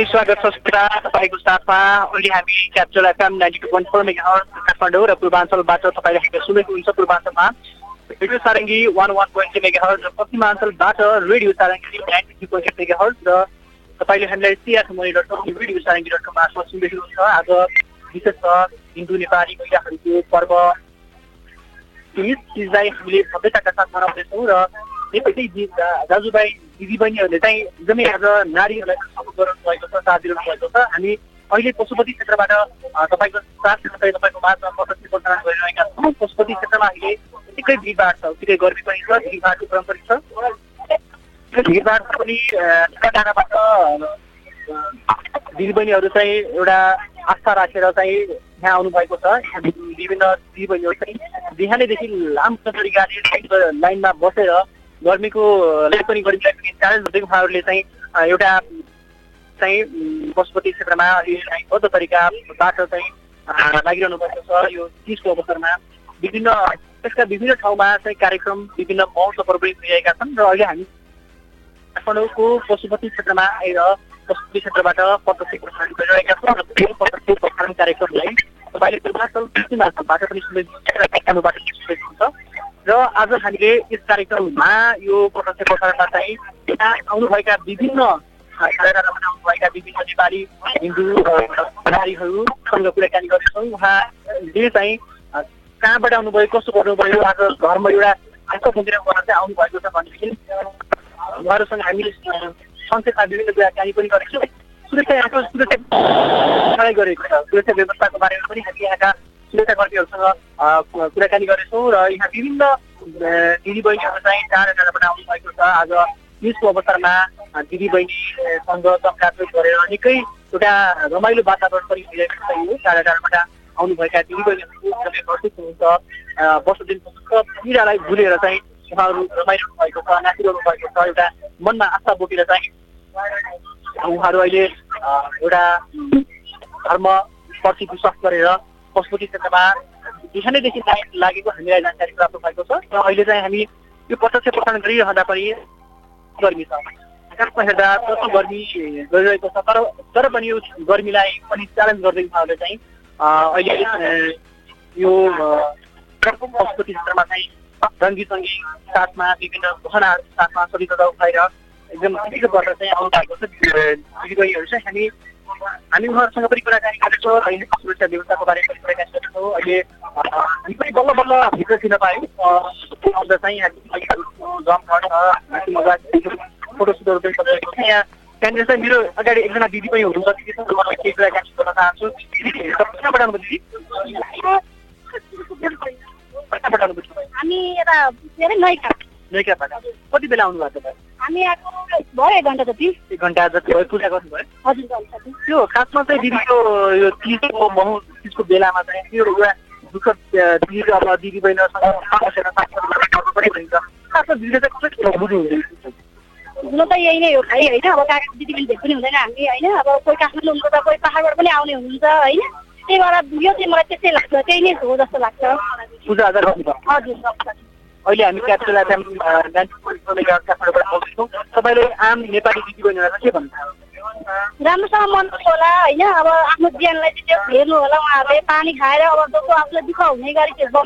स्वागत छ तपाईँको साथमा अहिले हामी Capital FM ninety two point four mega Kathmandu र पूर्वाञ्चलबाट तपाईँले हामीले सुनेको हुन्छ पूर्वाञ्चलमा radio Sarangi one one point three mega hertz र पश्चिमाञ्चलबाट radio Sarangi ninety three point eight mega hertz र तपाईँले हामीलाई सिआरमनी dot com radio Sarangi dot com मार्फत सुनिरहेको हुन्छ आज विशेष छ हिन्दू नेपाली महिलाहरूको पर्व यस चिजलाई हामीले भव्यताका साथ मनाउँदैछौँ र नेपाली दाजुभाइ दिदीबहिनीहरूले चाहिँ एकदमै आज नारीहरूलाई सपोर्ट गर्नु भएको छ साथ दिनु भएको छ हामी अहिले पशुपति क्षेत्रबाट तपाईँको साथ साथै तपाईँको माझमा प्रदर्शन प्रसारण गरिरहेका छौँ पशुपति क्षेत्रमा अहिले उत्तिकै भिडभाड छ उत्तिकै गर्मी पनि छ भिडभाडको क्रम पनि छ भिडभाड पनि टाढाबाट दिदीबहिनीहरू चाहिँ एउटा आस्था राखेर चाहिँ यहाँ आउनुभएको छ विभिन्न दिदीबहिनीहरू चाहिँ बिहानैदेखि लामो तरिकाले लाइनमा बसेर गर्मीको लागि पनि गर्मीलाई पनि च्यालेन्ज गर्दै उहाँहरूले चाहिँ एउटा चाहिँ पशुपति क्षेत्रमा बद्ध तरिकाबाट चाहिँ लागिरहनु भएको छ। यो चिजको अवसरमा विभिन्न त्यसका विभिन्न ठाउँमा चाहिँ कार्यक्रम विभिन्न महोत्सवहरू पनि भइरहेका छन् र अहिले हामी काठमाडौँको पशुपति क्षेत्रमा आएर पशुपति क्षेत्रबाट प्रत्यक्ष प्रसारण गरिरहेका छौँ र त्यो प्रत्यक्ष प्रसारण कार्यक्रमलाई तपाईँले पूर्वाञ्चल पश्चिमाञ्चलबाट पनि सुन्दै सुन्नुहुन्छ र आज हामीले यस कार्यक्रममा यो प्रत्यक्ष प्रसारणमा चाहिँ यहाँ आउनुभएका विभिन्न आउनुभएका विभिन्न नेपाली हिन्दू नारीहरूसँग कुराकानी गर्नेछौँ उहाँले चाहिँ कहाँबाट आउनुभयो कस्तो गर्नुभयो आज घरमा एउटा आशा पुगेर गर्न चाहिँ आउनुभएको छ भनेदेखि उहाँहरूसँग हामीले संक्षेपमा विभिन्न कुराकानी पनि गरेको छौँ सुरक्षा यहाँको सुरक्षा गरेको छ सुरक्षा व्यवस्थाको बारेमा पनि हामी यहाँका सुरक्षाकर्मीहरूसँग कुराकानी गरेछौँ र यहाँ विभिन्न दिदीबहिनीहरू चाहिँ टाढा टाढाबाट आउनु भएको छ। आज यसको अवसरमा दिदीबहिनीसँग चक्काचुक गरेर निकै एउटा रमाइलो वातावरण पनि भइरहेको छ यो टाढा टाढाबाट आउनुभएका दिदीबहिनीहरू घरसित हुनुहुन्छ। वर्ष दिनको दुःख पीडालाई भुलेर चाहिँ उहाँहरू रमाइरहनु भएको छ नाचिरहनु भएको छ। एउटा मनमा आशा बोकेर चाहिँ उहाँहरू अहिले एउटा धर्म प्रति विश्वास गरेर पशुपति क्षेत्रमा बिहानैदेखि लागेको हामीलाई जानकारी प्राप्त भएको छ। र अहिले चाहिँ हामी यो प्रत्यक्ष प्रसारण गरिरहँदा पनि गर्मी छ। आकाशमा हेर्दा कस्तो गर्मी गरिरहेको छ तर तर पनि यो गर्मीलाई पनि च्यालेन्ज गर्दै उहाँहरूले चाहिँ अहिले यो पशुपति क्षेत्रमा चाहिँ रङ्गी सङ्गी साथमा विभिन्न घटनाहरू साथमा सजिलो उठाएर एकदम गर्दा चाहिँ आउनु भएको छ हामी हामी उहाँहरूसँग पनि कुराकानी गर्छौँ सुरक्षा व्यवस्थाको बारेमा पनि कुराकानी गर्छौँ अहिले हामी पनि बल्ल बल्ल भित्र छिर्न पायौँ। आउँदा चाहिँ फोटोसुटहरू पनि गरिरहेको छ। यहाँ त्यहाँनिर चाहिँ मेरो अगाडि एकजना दिदी पनि हुनुहुन्छ। दिदीसँग मलाई केही कुराकानी गर्न चाहन्छु। दिदी कहाँबाट आउनुभयो दिदी कहाँबाट आउनुभयो हामी यता कति बेला आउनु भएको तपाईँ? हामी आएको भयो एक घन्टा जति। एक घन्टा जति भयो पूजा गर्नुभयो। हजुर त्यो खासमा चाहिँ दिदीको यो तिजको महु तिजको बेलामा चाहिँ त्यो एउटा दुःख दिदी अब दिदी भनिन्छ। खासमा दिदीले चाहिँ कसरी बुझ्नुहुन्छ हुन त यही नै हो भाइ होइन? अब काका दिदीबहिनी भेट पनि हुँदैन हामी होइन? अब कोही काठमाडौँ हुनुहुन्छ कोही पाहाडबाट पनि आउने हुनुहुन्छ होइन? त्यही भएर यो चाहिँ मलाई त्यस्तै लाग्छ त्यही नै हो जस्तो लाग्छ। हजुर अहिले हामी एफएम बोल्दैछौँ। तपाईँले आम नेपाली दिदीबहिनीहरूलाई के भन्नुहुन्छ? राम्रोसँग मन होला होइन? अब आफ्नो ज्यानलाई चाहिँ त्यो हेर्नु होला उहाँहरूले। पानी खाएर अब जस्तो आफूलाई दुःख हुने गरी त्यो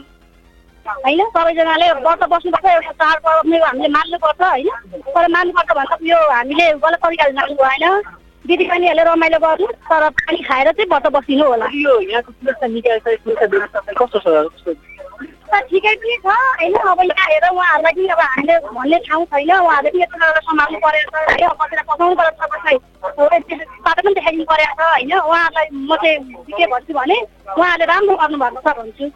होइन? सबैजनाले व्रत बस्नुपर्छ एउटा चाडपर्व हामीले मान्नुपर्छ होइन? तर मान्नुपर्छ भन्दा यो हामीले गलत तरिकाले मान्नु भएन। दिदीबहिनीहरूले रमाइलो गर्नु तर पानी खाएर चाहिँ व्रत बसिनु होला। यो यहाँको सुरक्षा निकाय कस्तो छ? ठिकै पनि छ। होइन अब यहाँ हेर उहाँहरूलाई पनि अब हामीले भन्ने ठाउँ छैन। उहाँहरूले पनि यस्तो गरेर सम्हाल्नु परेको छ। है कतिलाई पठाउनु परेको छ कसलाई बाटो पनि देखाइदिनु परेको छ। होइन उहाँहरूलाई म चाहिँ के भन्छु भने उहाँहरूले राम्रो गर्नुभएको छ भन्छु।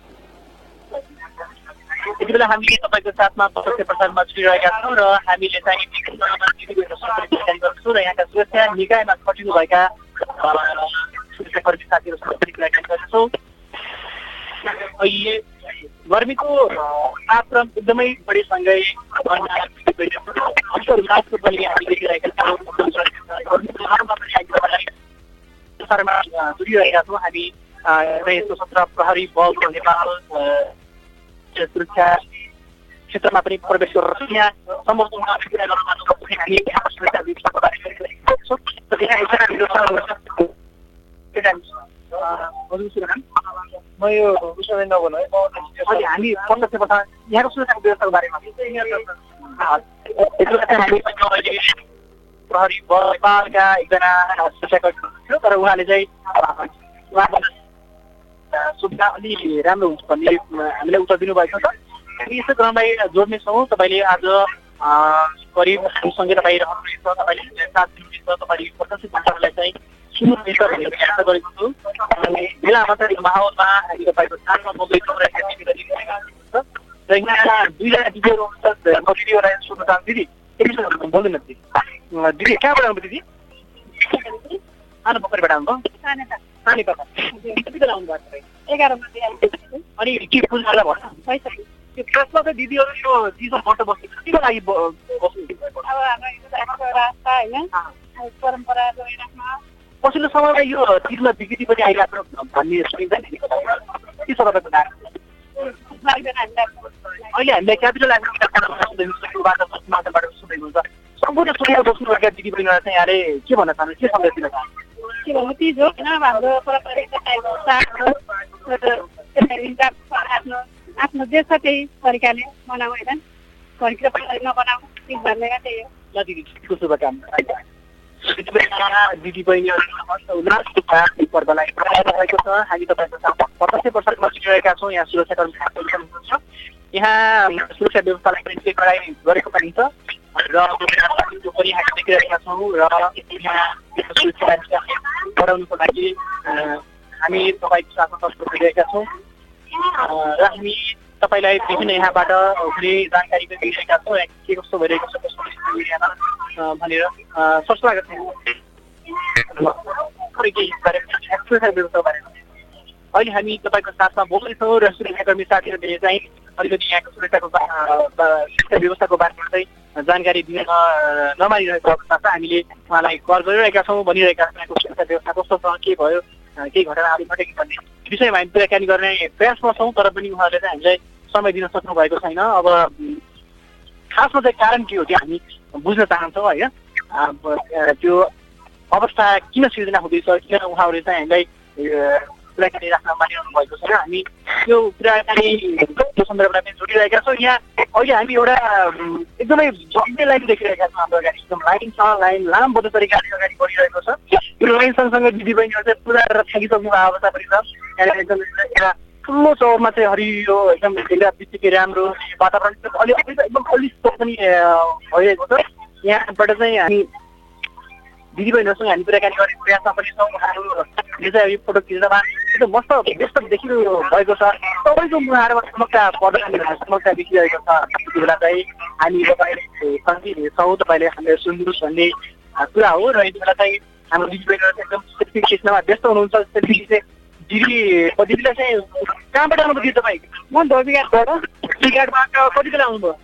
यति बेला हामीले तपाईँको साथमा प्रत्यक्ष प्रसारमा छुटिरहेका छौँ र हामीले चाहिँ गर्छौँ र यहाँका सुरक्षा निकायमा खटिनुभएका सुरक्षाकर्मी कुराकानी गर्छौँ गर्मीको तापक्रम एकदमै बढीसँगै उल्लासको पनि हामी देखिरहेका छौँ। छौँ। हामी यस्तो सत्र प्रहरी बलको नेपाल सुरक्षा क्षेत्रमा पनि प्रवेश गर्छौँ यहाँ सम्भवतः म यो विषयमा नभनौँ है अहिले हामी प्रत्यक्ष पठ यहाँको सुरक्षाको व्यवस्थाको बारेमा। प्रहरी नेपालका एकजना सुरक्षाकर्मी थियो तर उहाँले चाहिँ सुविधा अलि राम्रो हुन्छ भन्ने हामीलाई उत्तर दिनुभएको छ। हामी यस्तो क्रमलाई जोड्नेछौँ तपाईँले आज करिब हामीसँगै तपाईँ रहनुहुनेछ तपाईँले साथ दिनुहुनेछ। तपाईँले चाहिँ गरेको दिदी कहाँबाट अनि कतिको लागि परम्परा पछिल्लो समयमा यो चिजमा विकृति पनि आइरहेको भन्ने सुनिन्छ नि के छ तपाईँको धारणा अहिले हामीलाई क्यापिटल माध्यमबाट सुन्दै हुन्छ सम्पूर्ण सुनेर बस्नुभएका दिदी बहिनीलाई चाहिँ यहाँले के भन्न चाहनुहुन्छ के सन्देश दिन चाहनुहुन्छ? आफ्नो जे छ त्यही तरिकाले मनाऊ होइन। घरतिर नबनाऊ भन्ने त्यही हो। दिदी बहिनीहरू उल्लास पर्वलाई मनाइरहेको छ हामी तपाईँको साथ प्रत्यक्ष प्रसादमा सुनिरहेका छौँ यहाँ सुरक्षाकर्मी हुनुहुन्छ यहाँ सुरक्षा व्यवस्थालाई पनि निकै कडाइ गरेको पाइन्छ र त्यो पनि हामी देखिरहेका छौँ र यहाँ लागि हामी तपाईँको साथमा तत्पर छौँ र हामी तपाईँलाई विभिन्न यहाँबाट हुने जानकारी पनि दिइरहेका छौँ के कस्तो भइरहेको छ कस्तो भनेर स्वागत अहिले हामी तपाईँको साथमा बोल्दैछौँ र सुरक्षाकर्मी साथीहरूले चाहिँ अलिकति यहाँको सुरक्षाको सुरक्षा व्यवस्थाको बारेमा चाहिँ जानकारी दिन नमानिरहेको अवस्था छ हामीले उहाँलाई कल गरिरहेका छौँ भनिरहेका छौँ यहाँको सुरक्षा व्यवस्था कस्तो छ के भयो केही घटनाहरू घटे कि भन्ने विषयमा हामी कुराकानी गर्ने प्रयासमा छौँ तर पनि उहाँहरूले चाहिँ हामीलाई समय दिन सक्नु भएको छैन। अब खासमा चाहिँ कारण के हो त्यो हामी बुझ्न चाहन्छौँ होइन? त्यो अवस्था किन सिर्जना हुँदैछ किन उहाँहरूले चाहिँ हामीलाई कुराकानी राख्न मानिरहनु भएको छैन हामी त्यो कुराकानी सन्दर्भमा पनि जोडिरहेका छौँ यहाँ अहिले हामी एउटा एकदमै भव्य लाइन देखिरहेका छौँ हाम्रो अगाडि एकदम लाइन छ लाइन लामबद्ध तरिकाले अगाडि बढिरहेको छ यो लाइन सँगसँगै दिदीबहिनीहरू चाहिँ गरेर थाकिसक्नु भएको अवस्था पनि छ यहाँनिर एकदम एउटा ठुलो चौरमा चाहिँ हरियो एकदम भेगा बित्तिकै राम्रो वातावरण अलि अलि एकदम अलि पनि भइरहेको छ यहाँबाट चाहिँ हामी दिदीबहिनीहरूसँग हामी कुराकानी गर्ने प्रयासमा पनि छौँ उहाँहरूले चाहिँ यो फोटो खिच्नमा एकदम मस्त व्यस्त देखिनु भएको छ सबैको मुहारमा समस्या पर्दा समस्या देखिरहेको छ त्यति बेला चाहिँ हामी तपाईँले सँगै छौँ तपाईँले हामीलाई सुन्नुहोस् भन्ने कुरा हो र यति बेला चाहिँ हाम्रो चाहिँ एकदम सेल्फी खिच्नमा व्यस्त हुनुहुन्छ सेल्फी खिच्ने दिदी दिदीलाई चाहिँ कहाँबाट आउनुभयो दिदी तपाईँ? म धोबीघाटबाट। टिकटबाट कति बेला आउनुभयो।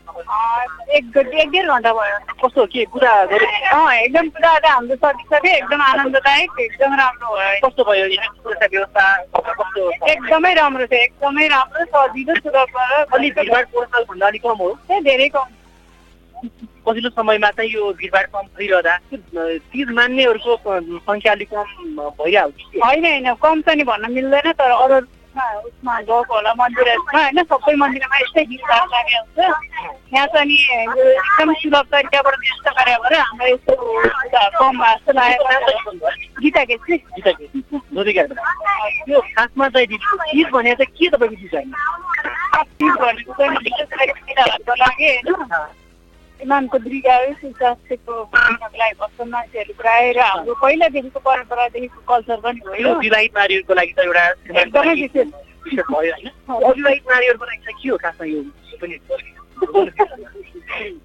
एक एक डेढ घन्टा भयो। कस्तो के कुरा अँ एकदम पुरा त हाम्रो सकिसक्यो एकदम आनन्ददायक एकदम राम्रो भयो। कस्तो भयो सुरक्षा व्यवस्था? कस्तो? एकदमै राम्रो छ एकदमै राम्रो सजिलो सुरक्षित अलि भिडभाड पोहोर भन्दा अलिक कम हो। धेरै कम। पछिल्लो समयमा चाहिँ यो भिडभाड कम भइरहँदा तिज मान्नेहरूको सङ्ख्या अलिक कम के? होइन होइन कम त नि भन्न मिल्दैन तर अरू उसमा गएको होला मन्दिरमा होइन सबै मन्दिरमा यस्तै भिडभाड लागेको हुन्छ यहाँ चाहिँ नि यो एकदम सुलभ तरिकाबाट व्यस्त गरे भएर हाम्रो यस्तो कम भएको जस्तो लागेको। गीता केसी गीता के? जोधीघाटबाट। त्यो खासमा चाहिँ तिज भने चाहिँ के तपाईँको चिज होइन तिज भनेको चाहिँ विशेष गरी महिलाहरूको लागि होइन इमानको दीर्घायु स्वास्थ्यको कामनको लागि बस्छ मान्छेहरू प्रायः र हाम्रो पहिलादेखिको परम्परादेखिको कल्चर पनि हो यो यो विवाहित नारीहरूको लागि त एउटा एकदमै विशेष। भयो होइन? अविवाहित नारीहरूको लागि चाहिँ के हो खासमा यो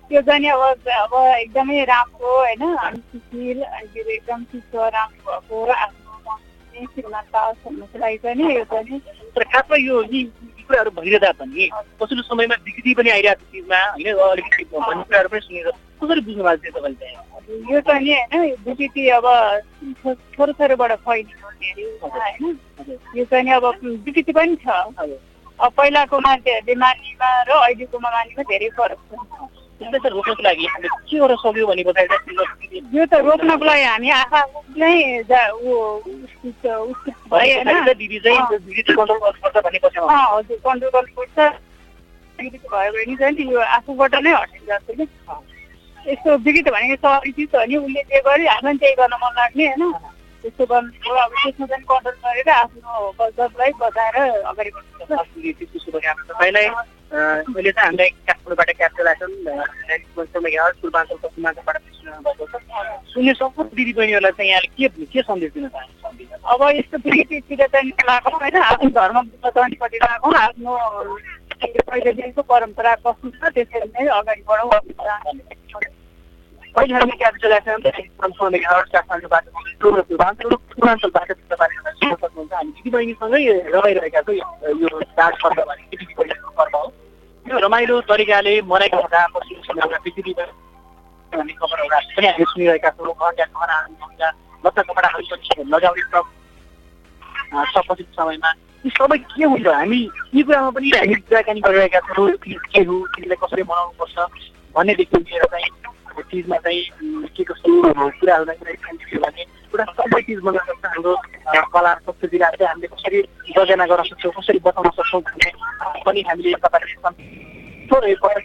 त्यो चाहिँ अब अब एकदमै राम्रो होइन? अनि सुशील अनि एकदम चिसो राम्रो भएको आफ्नो मन श्रीमन्त भन्नुको लागि चाहिँ यो चाहिँ खासमा यी कुराहरू भइरहँदा पनि पछिल्लो समयमा विकृति पनि आइरहेको चिजमा होइन अलिकति भन्ने कुराहरू पनि सुनेर कसरी बुझ्नु भएको थियो तपाईँले? अब यो चाहिँ नि होइन विकृति अब छोरो छोरोबाट फैलिनु होइन। यो चाहिँ नि अब विकृति पनि छ। अब पहिलाको मान्छेहरूले मान्नेमा र अहिलेकोमा मान्नेमा धेरै फरक छ। त्यसलाई रोक्नको लागि हामीले के गर्न सक्यो भने पछाडि यो त रोक्नको लागि हामी आफा नै होइन। दिदी चाहिँ दिदी चाहिँ कन्ट्रोल गर्नुपर्छ भन्ने अँ, हजुर कन्ट्रोल गर्नुपर्छ। विकृत भयो भने चाहिँ नि यो आफूबाट नै हटिन्छ जस्तो कि यस्तो विकृत भनेको सरी चिज हो नि उसले जे गर्यो आफूलाई त्यही गर्न मन लाग्ने होइन। त्यस्तो गर्नु अब त्यसमा चाहिँ कन्ट्रोल गरेर आफ्नो कल्चरलाई बचाएर अगाडि बढ्नुपर्छ अहिले चाहिँ हामीलाई काठमाडौँबाट क्याप्चर पूर्वाञ्चल पश्चिमाञ्चलबाट भएको छ। सुन्ने सम्पूर्ण दिदी बहिनीहरूलाई चाहिँ यहाँले के के सन्देश दिन चाहनुहुन्छ? अब यस्तो विकृतितिर चाहिँ लागौँ होइन? आफ्नो धर्म बचाउनेपट्टि लागौँ आफ्नो पहिलेदेखिको परम्परा कस्तो छ त्यसरी नै अगाडि बढौँ। अहिले हामी क्यापिटल एफएम काठमाडौँबाट पूर्वाञ्चल पूर्वाञ्चलबाट तपाईँले सुन्न सक्नुहुन्छ हामी दिदी बहिनीसँगै रमाइरहेका छौँ यो चाड पर्व भने दिदी बहिनीको पर्व हो यो रमाइलो तरिकाले मनाएको हुँदा पश्चिम बङ्गालका पृथ्वी भन्ने खबरहरू पनि हामी सुनिरहेका छौँ घरका खनाहरू लत्ता कपडाहरू पनि लगाउने क्रम छ पछिल्लो समयमा यी सबै के हुन्छ हामी यी कुरामा पनि हामी कुराकानी गरिरहेका छौँ के हो तिमीलाई कसरी मनाउनुपर्छ भन्नेदेखि लिएर चाहिँ चिजमा चाहिँ के कस्तो कुराहरूलाई चाहिँ भने एउटा सबै चिज बनाउन सक्छ हाम्रो कला संस्कृतिलाई चाहिँ हामीले कसरी सर्जना गर्न सक्छौँ कसरी बताउन सक्छौँ भन्ने पनि हामीले तपाईँले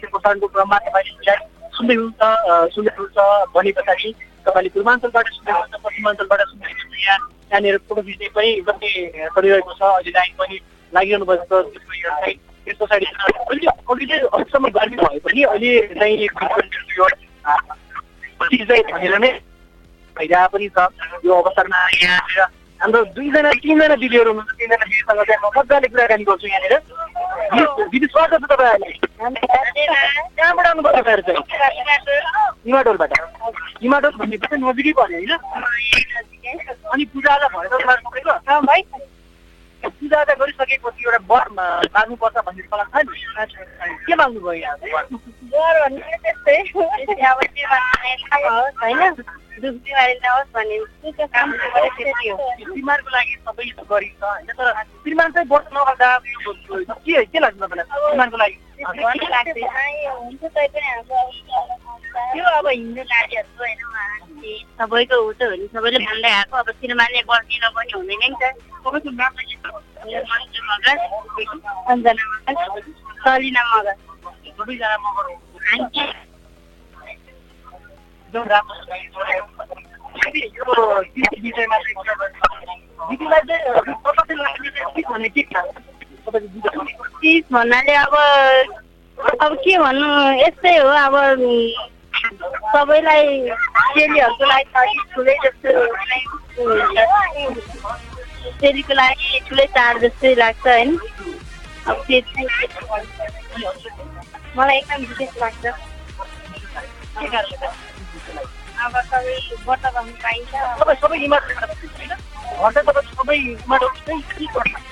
प्रसारणको क्रममा तपाईँले सुन्दै हुनुहुन्छ अँ, सुन्दै हुनुहुन्छ भने पछाडि तपाईँले पूर्वाञ्चलबाट सुन्दै हुनुहुन्छ पश्चिमाञ्चलबाट सुन्दै हुनुहुन्छ यहाँ त्यहाँनिर फोटो खिच्ने पनि गर्ने चलिरहेको छ अहिले लाइन पनि लागिरहनु भएको छ त्यस पछाडि अहिले अघि चाहिँ अहिलेसम्म गर्मी भए पनि अहिले चाहिँ चाहिँ भनेर नै भइरहेको पनि छ यो अवसरमा यहाँ आएर हाम्रो दुईजना तिनजना दिदीहरू हुनुहुन्छ तिनजना दिदीसँग चाहिँ म मजाले कुराकानी गर्छु यहाँनिर दिदी- स्वागत छ तपाईँहरूलाई कहाँबाट आउनुभयो तपाईँहरू चाहिँ हिमाटोलबाट हिमाटोल भनेपछि चाहिँ नजिकै पर्यो होइन अनि पूजाआजा भयो त तपाईँहरू सबैको पूजा आजा गरिसकेपछि एउटा वर माग्नुपर्छ भन्ने सल्लाह छ नि के माग्नु भयो होइन दुख बिमारी नहोस् भन्ने बिमारको लागि सबै गरिन्छ होइन? तर श्रीमान चाहिँ व्रत नगर्दा के के लाग्छ तपाईँलाई? श्रीमानको लागि? त्यो अब हिन्दू नारीहरूको होइन उहाँहरूले सबैको ऊ त हो सबैले भन्दै आएको अब श्रीमानले बर्दिन पनि हुँदैन नि त मगर सलिना मगर मगर छ। चिज भन्नाले अब अब के भन्नु यस्तै हो अब सबैलाई चेलीहरूको लागि त अलिक ठुलै जस्तो चेलीको लागि ठुलै चाड जस्तै लाग्छ होइन? अब त्यो मलाई एकदम विशेष लाग्छ? अब सबै व्रत बस्नु पाइन्छ। सबै चाहिँ तपाईँ सबै चाहिँ के गर्नु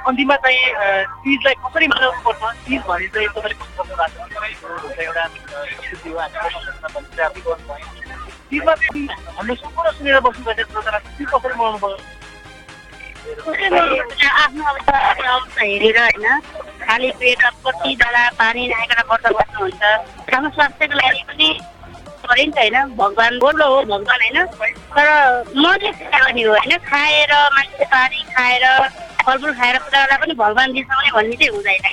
अन्तिममा चाहिँ चिजलाई कसरी मनाउनु पर्छ चिज भने चाहिँ तपाईँले कस्तो एउटा चिजमा हाम्रो सम्पूर्ण सुनेर श्रोतालाई चिज कसरी मनाउनु पर्छ आफ्नो अवस्था हेरेर होइन खाली पेट अब कतिजना पानी नआइकन व्रत बस्नुहुन्छ हाम्रो स्वास्थ्यको लागि पनि पऱ्यो त होइन। भगवान् बोल्लो हो भगवान् होइन। तर मले गर्ने हो होइन खाएर मान्छे पानी खाएर फलफुल खाएर गर्दा पनि भगवान् रिसाउने भन्ने चाहिँ हुँदैन।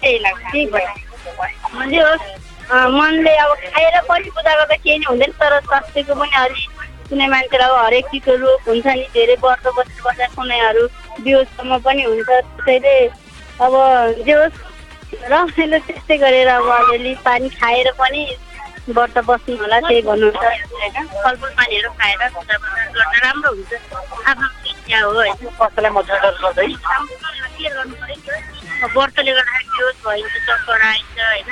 त्यही लाग्छ। त्यही होस् मनले अब खाएर पनि पूजा गर्दा केही नै हुँदैन तर स्वास्थ्यको पनि अलिक कुनै मान्छेलाई अब हरेक चिजको रोग हुन्छ नि धेरै वर्ष बसेर बस्दा कुनैहरू बिहोसम्म पनि हुन्छ। त्यसैले अब जे होस् रमाइलो त्यस्तै गरेर अब अलिअलि पानी खाएर पनि व्रत बस्नु होला त्यही भन्नुहुन्छ होइन फलफुल पानीहरू खाएर पूजा गर्दा राम्रो हुन्छ। आफ्नो इच्छा हो होइन। स्वास्थ्यलाई मध्यनजर गर्दै? के गर्नु पऱ्यो अब व्रतले गर्दाखेरि बिहोस भइन्छ चक्कर आइन्छ होइन।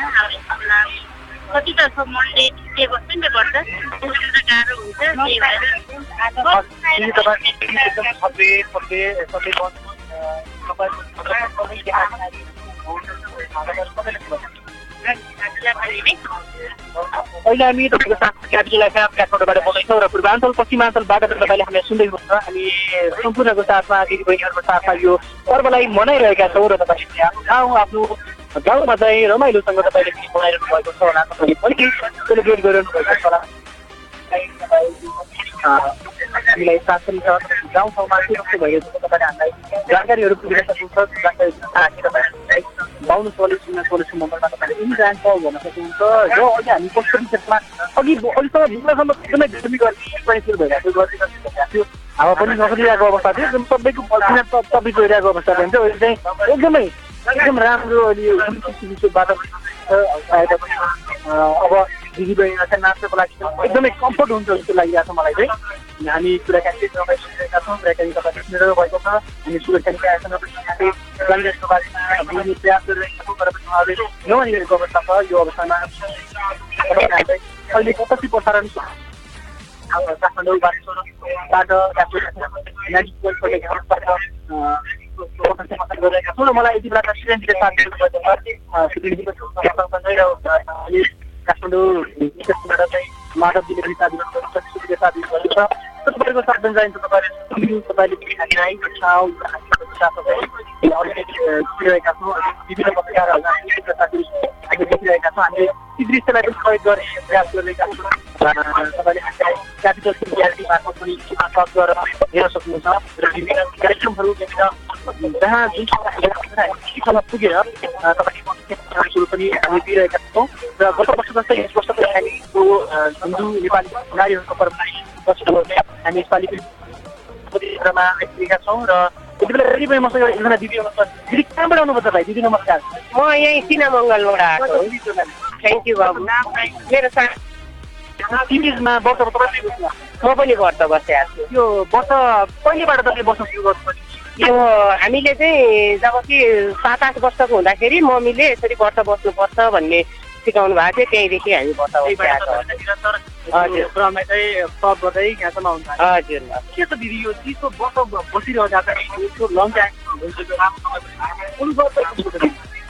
कति त मन्डे ट्युसडे बस्छ नि त गर्छ त्यसले गाह्रो हुन्छ त्यही भएर तपाईँ अहिले हामी तपाईँको साथ क्यापिटल एफएम काठमाडौँबाट बोल्दैछौँ र पूर्वाञ्चल पश्चिमाञ्चलबाट तपाईँले हामीलाई सुन्दै हुनुहुन्छ हामी सम्पूर्णको साथमा दिदीबहिनीहरूको साथमा यो पर्वलाई मनाइरहेका छौँ र तपाईँले आफ्नो गाउँ आफ्नो गाउँमा चाहिँ रमाइलोसँग तपाईँले मनाइरहनु भएको छ होला तपाईँले पनि सेलिब्रेट गरिरहनु भएको छ होला हामीलाई पनि छ गाउँ ठाउँमा के कस्तो भइरहेको छ तपाईँले हामीलाई जानकारीहरू पुगेर सक्नुहुन्छ जानकारी तपाईँहरूलाई बाहुन सोलेसुमा सोलेसु मम्बरमा तपाईँले पनि जान्छ भन्न सक्नुहुन्छ र अहिले हामी पश्चिमी क्षेत्रमा अघि अहिलेसम्म भित्रसम्म एकदमै गर्मी पनि सुरु भइरहेको थियो गर्मी भइरहेको थियो हावा पनि नसकिरहेको अवस्था थियो एकदम सबैको पसिना त तपी गइरहेको अवस्था थियो अहिले चाहिँ एकदमै एकदम राम्रो अहिले वातावरण अब दिदीबहिनीलाई चाहिँ नाच्नको लागि एकदमै कम्फर्ट हुन्छ जस्तो लागिरहेको छ मलाई चाहिँ। हामी कुराकानी सुनिरहेका छौँ। कुराकानी तपाईँले सुनिरहनु भएको छ। हामी सुरक्षाका आयोजना पनि हामी प्रयास गरिरहेका छौँ। तर पनि उहाँले नमानिरहेको अवस्था छ। यो अवस्थामा अहिले कति प्रसारण गरिरहेका छौँ र मलाई यति बेला अहिले काठमाडौँ चाहिँ माधवजीले पनि साथ दिनुभएको छ र तपाईँको साथ पनि चाहिन्छ तपाईँले तपाईँले छौँ विभिन्न हामीले देखिरहेका छौँ। हामीले ती दृश्यलाई पनि गर्ने प्रयास गरिरहेका छौँ। तपाईँले क्यापिटल मार्फत पनि गरेर हेर्न सक्नुहुन्छ। र विभिन्न कार्यक्रमहरू जहाँ पुगेर तपाईँले पनि हामी दिइरहेका छौँ। र गत वर्ष जस्तै यस वर्ष हिन्दू नेपाली नारीहरूको दर्शकहरूले हामी यसपालि क्षेत्रमा आइपुगेका छौँ र यति बेला दिदी पनि मसँग एकजना दिदी हुनुहुन्छ दिदी कहाँबाट आउनुभयो तपाईँ दिदी नमस्कार म यहीँ सिनामङ्गलबाट आएको हो थ्याङ्क यू बाबु मेरो सा तिमीमा वर्षमा तपाईँ म पनि व्रत बसिरहेको छु यो वर्ष कहिलेबाट तपाईँ बस्न सुरु गर्नुभयो यो हामीले चाहिँ जब कि सात आठ वर्षको हुँदाखेरि मम्मीले यसरी व्रत बस्नुपर्छ भन्ने सिकाउनु भएको थियो त्यहीँदेखि हामी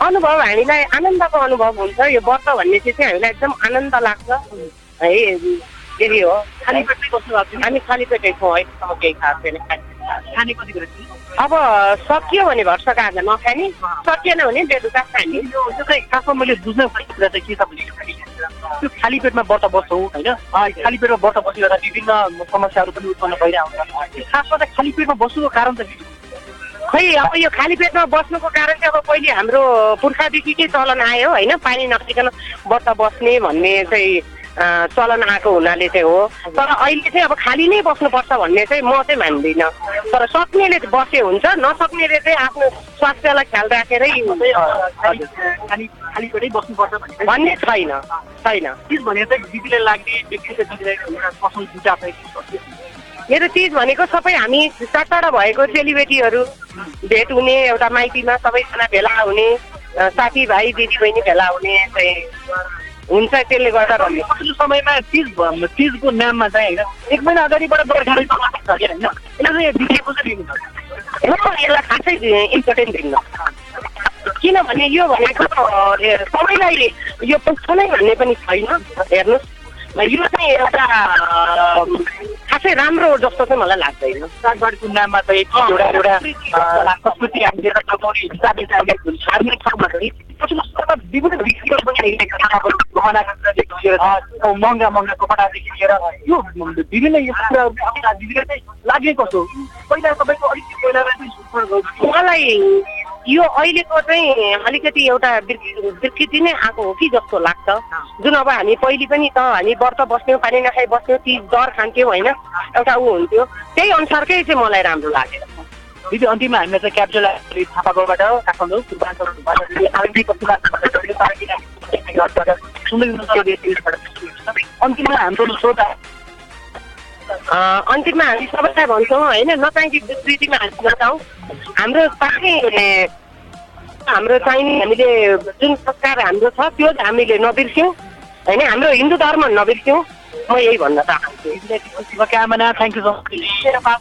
अनुभव हामीलाई आनन्दको अनुभव हुन्छ। यो व्रत भन्ने चिज चाहिँ हामीलाई एकदम आनन्द लाग्छ। है यदि हो। खाली पेटै बस्नु भएको हामी खाली पेटै छौँ अहिलेसम्म केही खाएको छैन। अब सकियो भने भर्सक आज नखाने सकिएन भने बेलुका खाने। यो चाहिँ खासमा मैले बुझ्न खोजेको कुरा चाहिँ के छ भने त्यो खाली पेटमा व्रत बस्छौँ होइन। खाली पेटमा व्रत बसिरहँदा विभिन्न समस्याहरू पनि उत्पन्न भइरहन्छ खासमा चाहिँ खाली पेटमा बस्नुको कारण चाहिँ? खै अब यो खाली पेटमा बस्नुको कारण चाहिँ अब पहिले हाम्रो पुर्खादेखिकै चलन आयो होइन? पानी नखाइकन व्रत बस्ने भन्ने चाहिँ चलन आएको हुनाले चाहिँ हो। तर अहिले चाहिँ अब खाली नै बस्नुपर्छ भन्ने चाहिँ म चाहिँ मान्दिनँ। तर सक्नेले बसे हुन्छ नसक्नेले चाहिँ आफ्नो स्वास्थ्यलाई ख्याल राखेरै भन्ने छैन छैन? मेरो चिज भनेको सबै हामी टाढा भएको सेलिब्रेटीहरू भेट हुने एउटा माइतीमा सबैजना भेला हुने साथीभाइ दिदीबहिनी भेला हुने चाहिँ हुन्छ त्यसले गर्दा पछिल्लो समयमा चिज चिजको नाममा चाहिँ होइन एक महिना अगाडिबाट कि होइन? यसलाई चाहिँ दिदीको चाहिँ म यसलाई खासै इम्पोर्टेन्ट दिन्न किनभने यो भनेको सबैलाई यो पुग्छ नै भन्ने पनि छैन। हेर्नुहोस्। यो चाहिँ एउटा खासै राम्रो जस्तो चाहिँ मलाई लाग्दैन सागबारीको नाममा चाहिँ एउटा एउटा संस्कृति हामीले चलाउने हिसाबले चाहिँ हामीले चाहिँ विभिन्न पनि आइरहेका लिएर अँ, महँगा महँगा कपडादेखि लिएर यो विभिन्न यो कुराहरू चाहिँ लाग्ने कस्तो पहिला तपाईँको अलिकति पहिला चाहिँ। मलाई यो अहिलेको चाहिँ अलिकति एउटा विकृ- विकृति नै आएको हो कि जस्तो लाग्छ। जुन अब हामी पहिले पनि त हामी व्रत बस्थ्यौँ पानी नखाइ बस्थ्यौँ ती डर खान्थ्यौँ होइन? एउटा ऊ हुन्थ्यो। त्यही अनुसारकै चाहिँ मलाई राम्रो लाग्यो। दिदी अन्तिममा हामीलाई चाहिँ क्यापिटल थापाकोबाट काठमाडौँ। अन्तिममा हाम्रो श्रोता अन्तिममा हामी सबैलाई भन्छौँ होइन नचाहिने विकृतिमा हामी नजाउँ। हाम्रो चाहिने हाम्रो चाहिने हामीले जुन संस्कार हाम्रो छ त्यो हामीले नबिर्स्यौँ। होइन हाम्रो हिन्दू धर्म नबिर्स्यौँ। म यही भन्न चाहन्छु। शुभकामना थ्याङ्क यू सो मच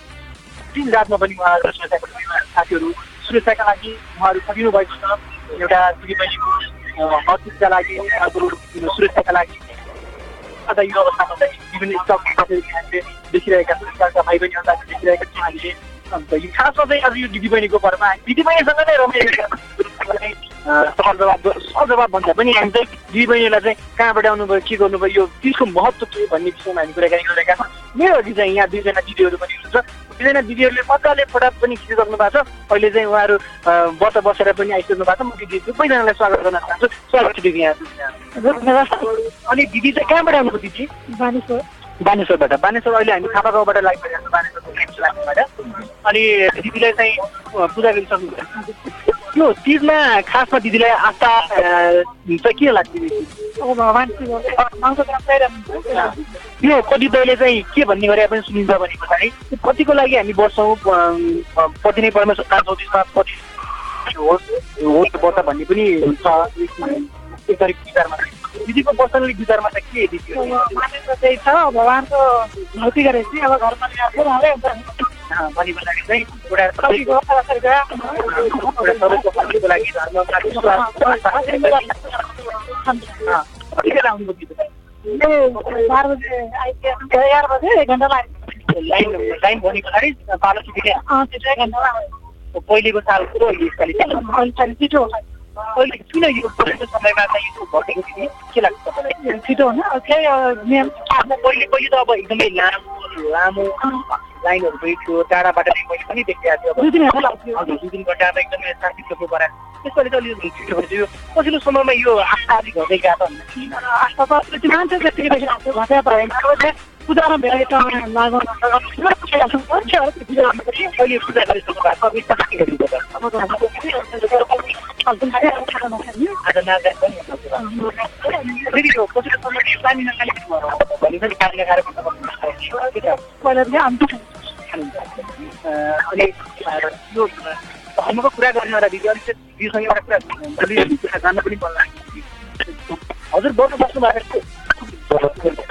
दिन रातमा पनि उहाँहरू सुरक्षाको साथीहरू सुरक्षाका लागि उहाँहरू सकिनु भएको छ। एउटा दिदीबहिनीको मजबुतका लागि उहाँको सुरक्षाका लागि। आज यो अवस्थामा चाहिँ विभिन्न हामीले देखिरहेका सुरक्षाका भाइ बहिनीहरूलाई देखिरहेका छौँ हामीले। अन्त यो खासमा चाहिँ आज यो दिदीबहिनीको पर्वमा दिदीबहिनीसँग नै रमाइरहेका सहर जवाब सहर जवाब भन्दा पनि हामी चाहिँ दिदीबहिनीलाई चाहिँ कहाँबाट आउनुभयो के गर्नुभयो यो चिजको महत्त्व के भन्ने विषयमा हामी कुराकानी गरिरहेका छौँ। मेरो अघि चाहिँ यहाँ दुईजना दिदीहरू पनि हुनुहुन्छ। दुईजना दिदीहरूले मजाले फटाप पनि खिचिसक्नु भएको छ। अहिले चाहिँ उहाँहरू व्रत बसेर पनि आइसक्नु भएको छ। म दिदी दुवैजनालाई स्वागत गर्न चाहन्छु। स्वागत छ दिदी यहाँ। अनि दिदी चाहिँ कहाँबाट आउनुभयो दिदी? बानेश्वर। बानेश्वरबाट। बानेश्वर अहिले हामी थापा गाउँबाट लागिरहेको छ। बानेश्वरको लाग्नेबाट अनि दिदीलाई चाहिँ पूजा गरिसक्नु त्यो चिजमा खासमा दिदीलाई आस्था चाहिँ के लाग्छ त्यो कतिपयले चाहिँ के भन्ने गरे पनि सुनिन्छ भने पछाडि कतिको लागि हामी बस्छौँ पति नै परमेश्वर चौतिसमा पति होस् होस् बस्छ भन्ने पनि हुन्छ एक तरिक विचारमा दिदीको पर्सनली विचारमा चाहिँ के दिदी मानेको चाहिँ छ भगवान्को भक्ति गरेपछि अब घर परिवारको राम्रै हुन्छ भने पछाडि चाहिँ एउटा सबैको एउटा सबैको फैसलाको लागि धर्ममा कति बेला आउनुभयो दिदी? बाह्र बजे आइपुग्यो। एघार बजे एक घन्टा लाग्यो। लाइन भने पछाडि बाह्र पहिलेको सालको यसपालि? छिटो अहिले किन यो समयमा चाहिँ यो घटेको दिदी के लाग्छ तपाईँलाई छिटो हुन त्यही नियम। पहिले पहिले त अब एकदमै लामो लामो लाइनहरू गएको थियो टाढाबाट नै मैले पनि देखिरहेको थिएँ। अब दुई घन्टा लाग्थ्यो हजुर दुई तिन घन्टामा एकदमै शान्तिको गराएर त्यसपालि त अलिकति छिटो भयो पछिल्लो समयमा यो आस्था अलिक घट्दै गएको आस्था त मान्छे त्यतिकै पूजा अनि यो धर्मको कुरा गर्ने एउटा दिदी अलिक दिदीसँग एउटा कुरा जान्न पनि मन लाग्यो हजुर बस्नु बस्नु भएको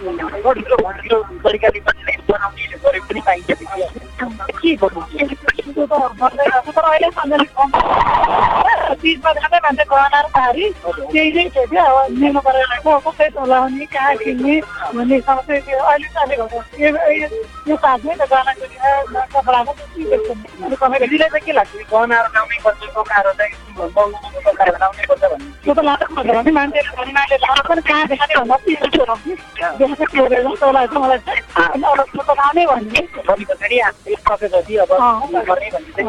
तरिकाले बनाउने पनि पाइन्छ के गर्नु चिजमा जाँदै मान्छे गहना पारी त्यही नै थियो क्या अब निर्णय गरेर कसै चलाउने कहाँ किन्ने भन्ने समस्या थियो अहिले चाहिँ अलिक यो साथमै त गहना किनेर कपडामा दिदीलाई चाहिँ के लाग्छ? गहनाहरू लाउनै पर्छ कपडाहरू चाहिँ महँगो कपडाहरू लाउनै पर्छ भन्ने। त्यो त पर्छ भने मान्छेले मान्छे पनि कहाँ देखाउने भन्दा देखाएको लाग्छ मलाई त्यो त भन्ने। अब गर्ने चाहिँ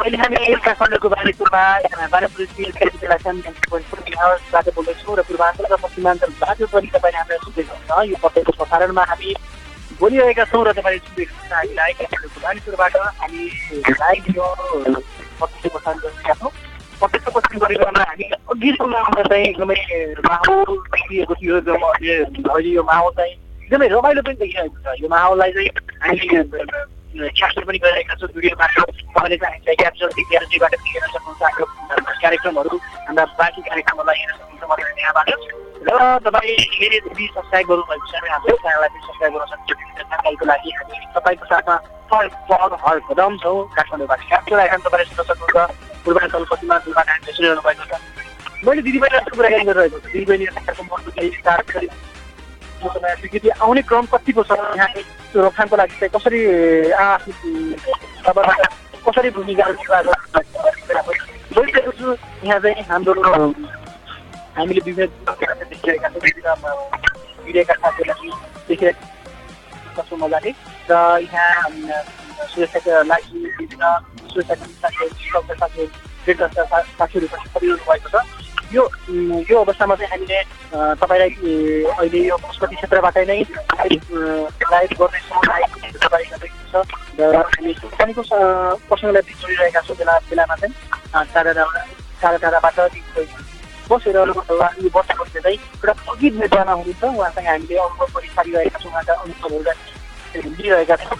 अहिले हामी काठमाडौँको बानेपुरमा बानेपुर स्टिल क्यापिटलबाट बोल्दैछौँ र पूर्वाञ्चल र पश्चिमाञ्चलबाट पनि तपाईँले हामीलाई सुन्दै हुनुहुन्छ यो प्रत्यक्ष प्रसारणमा हामी बोलिरहेका छौँ र तपाईँले सुन्दै हुनुहुन्छ हामीलाई काठमाडौँको बानेपुरबाट हामी लाइभ यो प्रत्यक्ष प्रसारण गरिरहेका छौँ प्रत्यक्ष प्रसारण गरिरहेमा हामी अघिसम्म आउँदा चाहिँ एकदमै माहौल देखिएको थियो अहिले यो माहौल चाहिँ एकदमै रमाइलो पनि देखिरहेको छ यो माहौललाई चाहिँ हामी क्याप्चर पनि गरिरहेका छौँ भिडियोबाट तपाईँले चाहिँ क्याप्चर ग्यालेरीबाट पनि हेर्न सक्नुहुन्छ। हाम्रो कार्यक्रमहरू हाम्रा बाँकी कार्यक्रमहरूलाई हेर्न सक्नुहुन्छ मलाई त्यहाँबाट र तपाईँले यदि सब्सक्राइब गर्नुभएको छ भने हाम्रो च्यानललाई पनि सब्सक्राइब गर्न सक्नुहुन्छ। जानकारीको लागि हामी तपाईँको साथमा हर पल हर कदम छौँ। काठमाडौँबाट क्याप्चर आइरहनु तपाईँले सुन्न सक्नुहुन्छ। पूर्वाञ्चल पश्चिमाञ्चलबाट हामीले सुनिरहनु भएको छ। मैले दिदीबहिनीलाई कुराकानी गरिरहेको छु। दिदीबहिनीहरूको स्वीकृति आउने क्रम कतिको छ? यहाँले त्यो रोकथामको लागि चाहिँ कसरी आफ्नो कसरी भूमिकाहरू निर्वाह गरिरहेको छु यहाँ चाहिँ हाम्रो हामीले विभिन्न देखिरहेका साथीहरूलाई देखिरहेका छौँ मजाले। र यहाँ सुरक्षाका लागि विभिन्न सुरक्षाका साथीहरू साथीहरू साथीहरू पनि भएको छ। यो यो अवस्थामा चाहिँ हामीले तपाईँलाई अहिले यो पशुपति क्षेत्रबाट नै लाइभ गर्नेछौँ लाइभ छ र हामी पानीको प्रसङ्गलाई जोडिरहेका छौँ बेला बेलामा चाहिँ। टाढा टाढा टाढाबाट बसेर बस्ने चाहिँ एउटा अघि निर्माण हुनुहुन्छ उहाँसँग हामीले अनुभव पनि सारिरहेका छौँ। उहाँका अनुभवहरू लिइरहेका छौँ।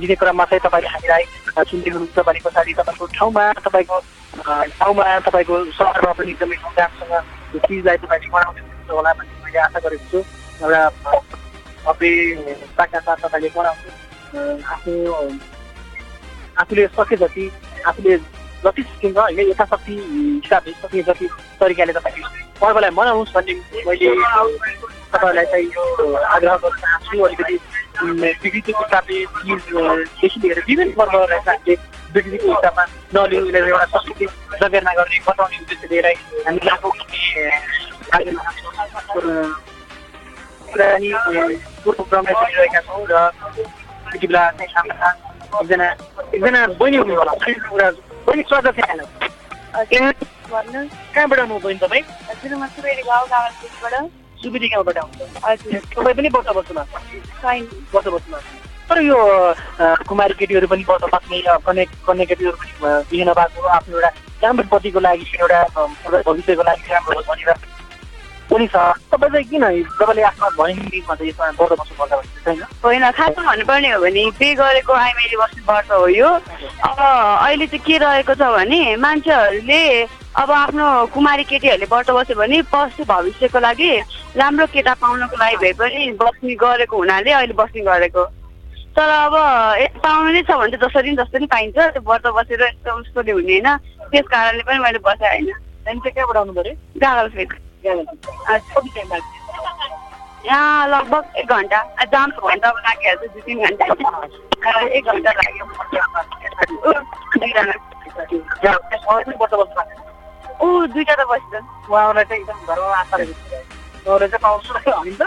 लिने क्रममा चाहिँ तपाईँले हामीलाई सुन्दै हुनुहुन्छ भने पछाडि तपाईँको ठाउँमा तपाईँको ठाउँमा तपाईँको सहरमा पनि एकदमै धुमधामसँग यो चिजलाई तपाईँले हुनुहुन्छ होला भन्ने मैले आशा गरेको छु। एउटा भव्य साथ तपाईँले मनाउनु आफ्नो आफूले सके जति आफूले जति सकिन्छ होइन यथाशक्ति हिसाबले सकिने जति तरिकाले तपाईँले पर्वलाई मनाउनुहोस् भन्ने मैले तपाईँहरूलाई चाहिँ यो आग्रह गर्न चाहन्छु। अलिकति विकृतिको हिसाबले चिजदेखि लिएर विभिन्न पर्वहरूलाई हामीले विकृतिको हिसाबमा यसलाई एउटा संस्कृति जगेर्ना गर्ने बताउने उद्देश्य लिएर हामी प्रोग्रामलाई सुनिरहेका छौँ र यति बेला चाहिँ एकजना एकजना बहिनी हुनु होला कुरा बहिनी स्वागत छ कहाँबाट आउनु बहिनी तपाईँ? आउनु हजुर तपाईँ पनि वर्ष छैन वर्ष बस्नुमा तर यो कुमारी केटीहरू पनि वर्ष बस्ने कन्या कन्या केटीहरू पनि बिहे भएको आफ्नो एउटा राम्रो पतिको लागि एउटा भविष्यको लागि राम्रो होस् भनेर पनि छ। तपाईँ चाहिँ किन तपाईँले छैन होइन? खासमा भन्नुपर्ने हो भने पे गरेको आइमाईले बस्ने वर्ष हो यो। अब अहिले चाहिँ के रहेको छ भने मान्छेहरूले अब आफ्नो कुमारी केटीहरूले व्रत बस्यो भने पशु भविष्यको लागि राम्रो केटा पाउनको लागि भए पनि बस्ने गरेको हुनाले अहिले बस्ने गरेको तर अब पाउनु नै छ भने चाहिँ जसरी नि जस्तो नि पाइन्छ त्यो व्रत बसेर यस्तो उस्तोले हुने होइन। त्यस कारणले पनि मैले बसेँ होइन। कहाँबाट आउनु पऱ्यो यहाँ लगभग एक घन्टा। जाम अब लागिहाल्छ दुई तिन घन्टा। एक घन्टा लाग्यो। ऊ, दुईटा त बस्छ उहाँहरूलाई चाहिँ एकदम घरमा आशा उहाँहरूले चाहिँ पाउँछु भनिन्छ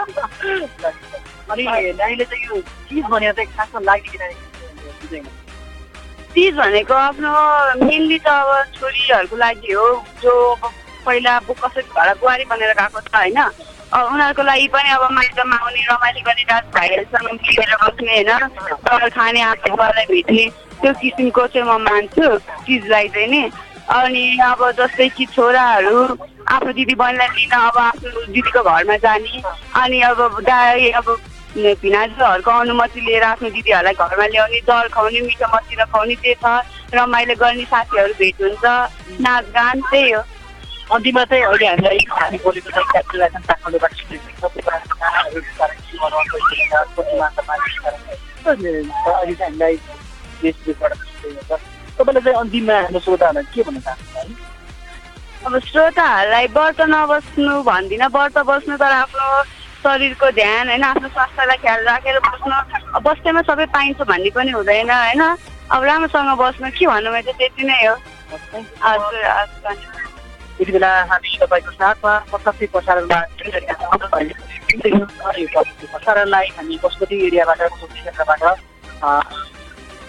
अनि नानीले चाहिँ यो चिज भनेर चाहिँ खासमा लाग्ने कि नानी चिज भनेको आफ्नो मेनली त अब छोरीहरूको लागि हो जो अब पहिला अब कसरी घर बुहारी बनेर गएको छ होइन अब उनीहरूको लागि पनि अब माइतमा आउने रमाइलो गर्ने रात भाइहरूसँग मिलेर बस्ने होइन तर खाने आफूलाई भेट्ने त्यो किसिमको चाहिँ म मान्छु चिजलाई चाहिँ नि अनि अब जस्तै कि छोराहरू आफ्नो दिदी बहिनीलाई लिन अब आफ्नो दिदीको घरमा जाने अनि अब दाइ अब भिनाजुहरूको अनुमति लिएर आफ्नो दिदीहरूलाई घरमा ल्याउने जल खुवाउने मिठो मसिनो खुवाउने त्यो छ रमाइलो गर्ने साथीहरू भेट हुन्छ नाचगान त्यही हो। अन्तिममा चाहिँ अहिले हामीलाई हामी बोलेको छ तपाईँले चाहिँ अन्तिममा हाम्रो श्रोताहरूलाई के भन्न चाहनुहुन्छ? अब श्रोताहरूलाई व्रत नबस्नु भन्दिनँ व्रत बस्नु तर आफ्नो शरीरको ध्यान होइन आफ्नो स्वास्थ्यलाई ख्याल राखेर बस्नु। बस्दैमा सबै पाइन्छ भन्ने पनि हुँदैन होइन। अब राम्रोसँग बस्नु के भन्नु मैले चाहिँ त्यति नै हो। हजुर हजुर यति बेला हामी तपाईँको साथमा प्रत्यक्ष प्रसारणमा प्रसारणलाई हामी पशुपति एरियाबाट क्षेत्रबाट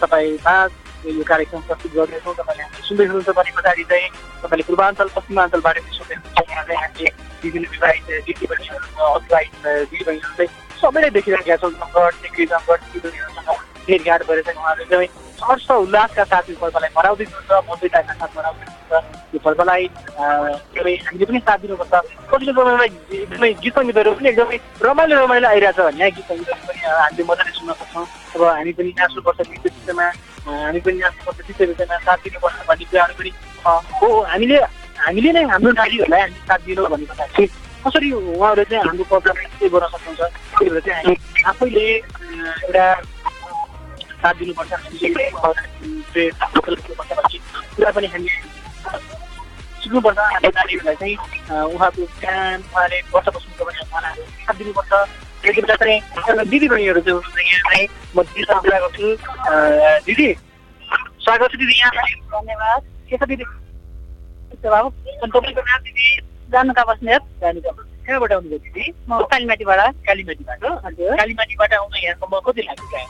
तपाईँमा यो कार्यक्रम प्रस्तुत गर्नेछौँ तपाईँले हामी सुन्दै हुनुहुन्छ भने पछाडि चाहिँ तपाईँले पूर्वाञ्चल पश्चिमाञ्चलबाट पनि सुन्दै हुनुहुन्छ। यहाँ चाहिँ हामीले विभिन्न विवाहित दिदीबहिनीहरू अविवाहित दिदीबहिनीहरू चाहिँ सबैलाई देखिरहेका छौँ। जङ्गट टिक्री जङ्गट दिदीबहिनीहरूसँग भेटघाट भएर चाहिँ उहाँहरू एकदमै हर्ष उल्लासका साथ यो पर्वलाई मनाउँदै हुनुहुन्छ साथ मनाउँदै हुनुहुन्छ यो फलफलाई एकदमै हामीले पनि साथ दिनुपर्छ। पछिल्लो समयमा एकदमै गीत सङ्गीतहरू पनि एकदमै रमाइलो रमाइलो आइरहेछ यहाँ गीत सङ्गीतहरू पनि हामीले मजाले सुन्न सक्छौँ। अब हामी पनि नाच्नुपर्छ नृत्य विषयमा हामी पनि नाच्नुपर्छ नृत्य विषयमा साथ दिनुपर्छ भन्ने कुराहरू पनि हो। हामीले हामीले नै हाम्रो नारीहरूलाई हामीले साथ दिनु भनेको चाहिँ कसरी उहाँहरू चाहिँ हाम्रो चाहिँ गर्न सक्नुहुन्छ? त्यही भएर चाहिँ हामी आफैले एउटा साथ दिनुपर्छ। हामीले कुरा पनि हामी सिक्नुपर्छ। हाम्रो नानीहरूलाई चाहिँ उहाँको काम उहाँले बस्छ बस्नुको पनि उहाँलाई साथ दिनुपर्छ। त्यति बेला चाहिँ दिदी बहिनीहरू चाहिँ हुनुहुन्छ यहाँ चाहिँ म दिदीसँग कुरा गर्छु। दिदी स्वागत छ दिदी यहाँ। धन्यवाद। के छ दिदी? तपाईँको नाम दिदी? जानुका बस्नेत। जानु कहाँबाट आउनुभयो दिदी? म कालीमाटीबाट। कालीमाटीबाट कालीमाटीबाट आउँदा यहाँसम्म कति लाग्यो? त्यहाँ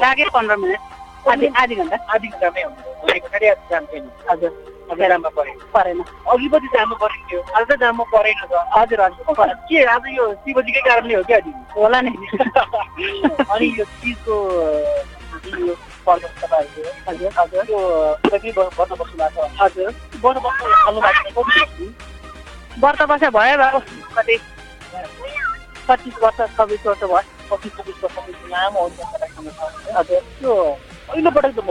लाग्यो पन्ध्र मिनट आधी आधी घन्टा आधी घन्टामै हजुर परेन परेको थियो आज त जानु परेन त हजुर हजुर के आज यो शिवजीकै कारणले हो क्या होला नि अनि यो चिजको यो तपाईँहरूको हजुर हजुर यो कति बस्नु भएको छ हजुर बस्नु थाल्नु भएको व्रत भयो कति पच्चिस वर्ष छब्बिस वर्ष भयो पहिलोपटक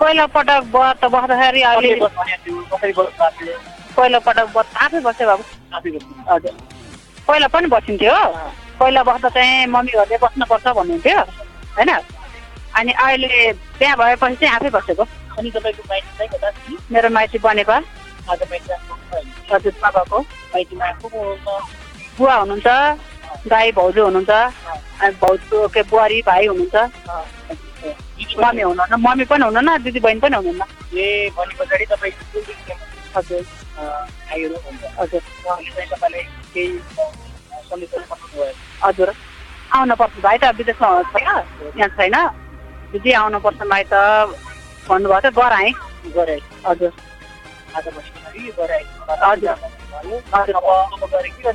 पहिलोपटक बस्दाखेरि कसरी अहिले बस्नु भनेको थियो कसरी बस्नु भएको थियो पहिलो पटक व्रत आफै बाबु पहिला पनि बसिन्थ्यो पहिला बस्दा चाहिँ मम्मीहरूले बस्नुपर्छ भन्नुहुन्थ्यो होइन अनि अहिले बिहा भएपछि चाहिँ आफै बसेको अनि? मेरो माइती बनेको बुवा हुनुहुन्छ दाई भाउजू हुनुहुन्छ भाउजू के बुहारी भाइ हुनुहुन्छ। मम्मी हुनुहुन्न मम्मी पनि हुनुहुन्न दिदी बहिनी पनि हुनुहुन्न? ए भने पछाडि तपाईँ हजुर। हजुर। हजुर। आउनुपर्छ भाइ त विदेशमा छैन यहाँ छैन। दिदी आउनुपर्छ माइ त भन्नुभएको थियो गराएँ। गरे हजुर हजुर। भयो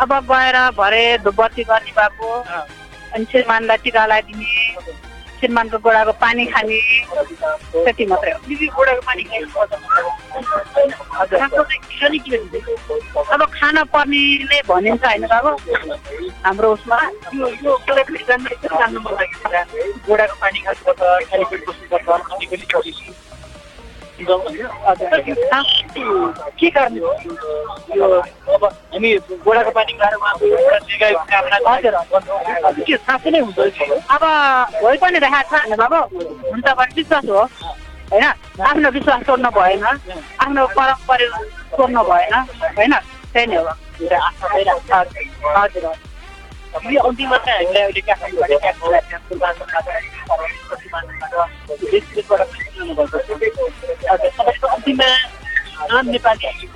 अब गएर भरे धुपबत्ती गर्ने बाबु अँ, अनि श्रीमानलाई टिका लगाइदिने श्रीमानको गोडाको पानी खाने त्यति मात्रै हो। गोडाको पानी अब खाना पर्नेले भनिन्छ होइन बाबु? हाम्रो उसमा। गोडाको पानी खानुपर्छ के कारण यो अब हामी गोडाको पानी खाएर उहाँको एउटा दीर्घायुको कामना हजुर, हजुर के साँच्चै नै हुन्छ? अब भइ पनि राखेको छ होइन बाबु हुन्छ भने विश्वास हो होइन आफ्नो विश्वास तोड्नु भएन आफ्नो परम्परा तोड्नु भएन होइन त्यही नै हो। हजुर फेरि अन्तिममा चाहिँ हामीलाई अहिले तपाईँको अन्तिममा चाहिँ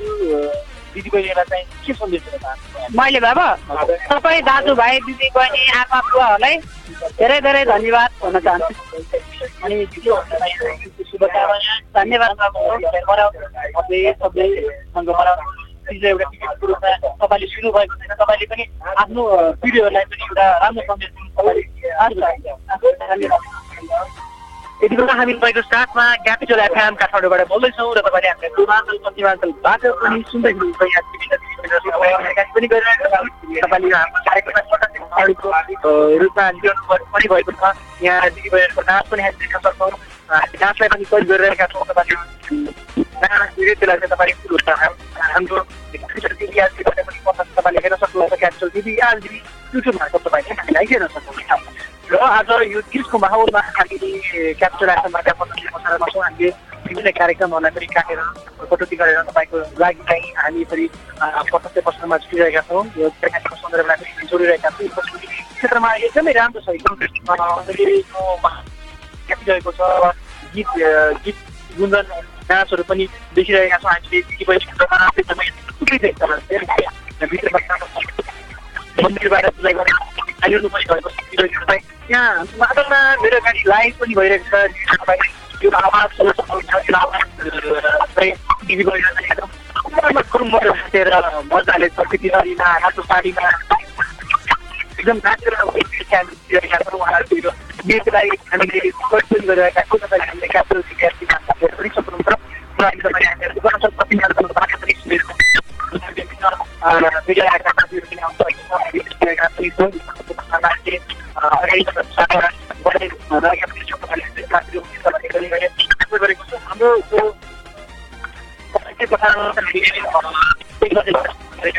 के मैले बाबा सबै दाजुभाइ दिदी बहिनी आमा बुवाहरूलाई धेरै धेरै धन्यवाद भन्न चाहन्छु अनि शुभकामना धन्यवाद चिजलाई एउटा टिकटको रूपमा तपाईँले सुन्नुभएको छैन। तपाईँले पनि आफ्नो पिँढीहरूलाई पनि एउटा राम्रो सन्देश दिनु तपाईँले यति बेला हामी तपाईँको साथमा क्यापिटल एफएम काठमाडौँबाट बोल्दैछौँ र तपाईँले हामीलाई पूर्वाञ्चल पश्चिमाञ्चलबाट पनि सुन्दै हुनुहुन्छ यहाँ विभिन्न पनि गरिरहेको छ तपाईँले हाम्रो कार्यक्रममा रूपमा लिनु पनि भएको छ। यहाँ दिदीबहिनीहरूको नाच पनि हामी देख्न सक्छौँ। नाचलाई पनि कहिले गरिरहेका छौँ। तपाईँले नृत्यलाई चाहिँ तपाईँले हाम्रो तपाईँले हेर्न सक्नुहुन्छ। क्यापिटल टिभी आज युट्युब मार्फत तपाईँले हामीलाई हेर्न सक्नुहुन्छ। र आज यो गीतको माहौलमा हामीले क्याप्चर एफएमबाट प्रसारणमा छौँ हामीले विभिन्न कार्यक्रमहरूलाई पनि काटेर कटौती गरेर तपाईँको लागि चाहिँ हामी फेरि प्रत्यक्ष प्रसारणमा छुटिरहेका छौँ यो कार्यक्रमको सन्दर्भलाई पनि जोडिरहेका छौँ क्षेत्रमा एकदमै राम्रो छ क्यापिरहेको छ गीत गीत गुन्जन नाचहरू पनि देखिरहेका छौँ हामीले मन्दिरबाट पूजा गरेर यहाँ मादलमा मेरो गाडी लाइभ पनि भइरहेको छ यो आवाज खुरुम मजाले प्रकृति नदीमा रातो साडीमा एकदम नाचेर देशलाई हामीले प्रस्तुत गरिरहेका छौँ हामीले क्यापिटल विद्यार्थी साथीहरू पनि सक्नुहुन्छ आएका गरेको छु हाम्रो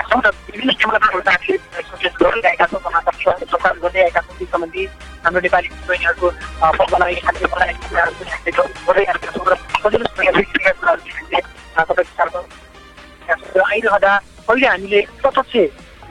छौँ र विभिन्न क्षमताहरू हामीले सचेत गरिरहेका छौँ गर्दै आएका छौँ ती सम्बन्धी हाम्रो नेपाली बहिनीहरूको पक्कलाई खाद्य बनाएका कुराहरू पनि हामीले गरिरहेका छौँ र सजिलोसँग कुराहरू हामीले तपाईँको साथमा र आइरहँदा अहिले हामीले प्रत्यक्ष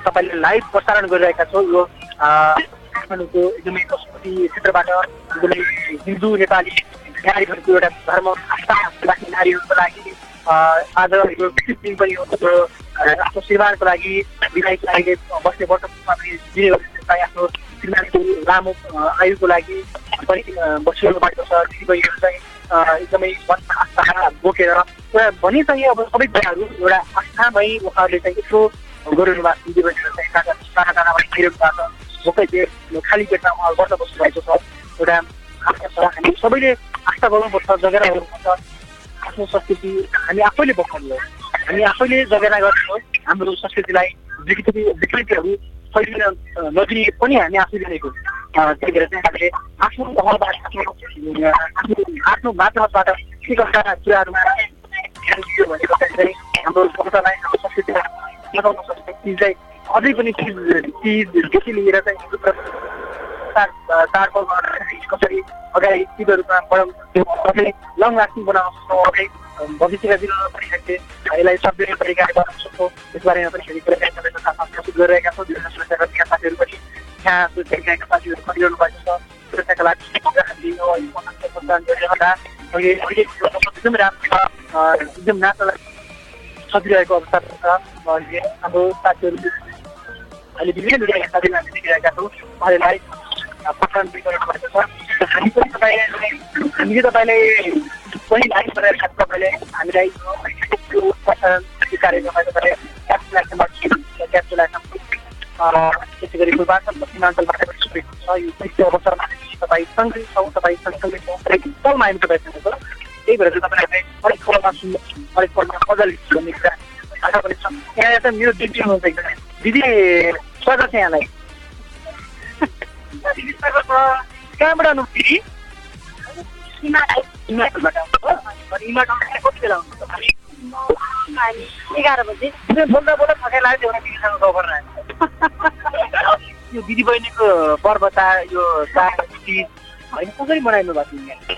तपाईँले लाइभ प्रसारण गरिरहेका छौँ यो काठमाडौँको एकदमै पशुपति क्षेत्रबाट एकदमै हिन्दू नेपाली नारीहरूको एउटा धर्म आस्था राख्ने नारीहरूको लागि आज यो विशेष दिन पनि हो आफ्नो श्रीमानको लागि विधायक अहिले बस्ने वर्षमा पनि दिने गरिन्छ आफ्नो श्रीमानको लामो आयुको लागि पनि बसिरहनु भएको छ दिदीबहिनीहरू चाहिँ एकदमै मन आस्था बोकेर एउटा भने चाहिँ अब सबै कुराहरू एउटा आस्थामै उहाँहरूले चाहिँ यसो गरिरहनु भएको दिदीबहिनीहरू चाहिँ भएको भोकै खाली पेटमा उहाँहरू बस्न बस्नु भएको छ एउटा आस्था हामी सबैले आस्था गर्नुपर्छ जगेरा गर्नुपर्छ। आफ्नो संस्कृति हामी आफैले बचाउनु हो हामी आफैले जगेरा गर्नु हाम्रो संस्कृतिलाई विकृति विकृतिहरू फैलिन नदिने पनि हामी आफै जानेको त्यही भएर चाहिँ हामीले आफ्नो तहबाट आफ्नो आफ्नो माध्यमबाट के कस्ता कुराहरूमा ध्यान दियो भने चाहिँ हाम्रो संस्थालाई हाम्रो संस्कृतिलाई बचाउन सक्छ। चिजलाई अझै पनि चिज चिजदेखि लिएर चाहिँ चाडपर्व कसरी अगाडि चिजहरूमा बढाउनु कसरी लङ लास्टिङ बनाउन सक्छौँ अगाडि भविष्यका दिनमा पनि हामीले यसलाई सभ्य तरिकाले बनाउन सक्छौँ। त्यस बारेमा पनि हामी कुराकानी प्रस्तुत गरिरहेका छौँ। विभिन्न सुरक्षा गर्नेका साथीहरू पनि यहाँ सुरक्षाका साथीहरू गरिरहनु भएको छ। सुरक्षाका लागि एकदम राम्रो एकदम नाच्नलाई सकिरहेको अवस्था छ। हाम्रो साथीहरू अहिले विभिन्न मिडियाका साथीहरू हामी देखिरहेका छौँ। भएको छ। हामी पनि तपाईँलाई हामीले तपाईँलाई पनि लाइभ गरेर तपाईँले हामीलाई त्यसै गरी पूर्वाञ्चल पश्चिमाञ्चलबाट सुनेको छ यो साहित्य अवसरमा तपाईँ सँगै छौँ तपाईँ सँगसँगै पलमा हामी तपाईँसँग छ। त्यही भएर चाहिँ तपाईँहरूले हरेक पलमा सुन्नु हरेक पलमा भन्ने कुरा आशा पनि छ। यहाँ त मेरो दिदी हुनुहुन्छ दिदी स्वागत छ यहाँलाई। कहाँबाट आउनु दिदी? एघार बजे यो दिदी बहिनीको पर्व यो चाड होइन कसरी मनाइनु भएको यहाँ?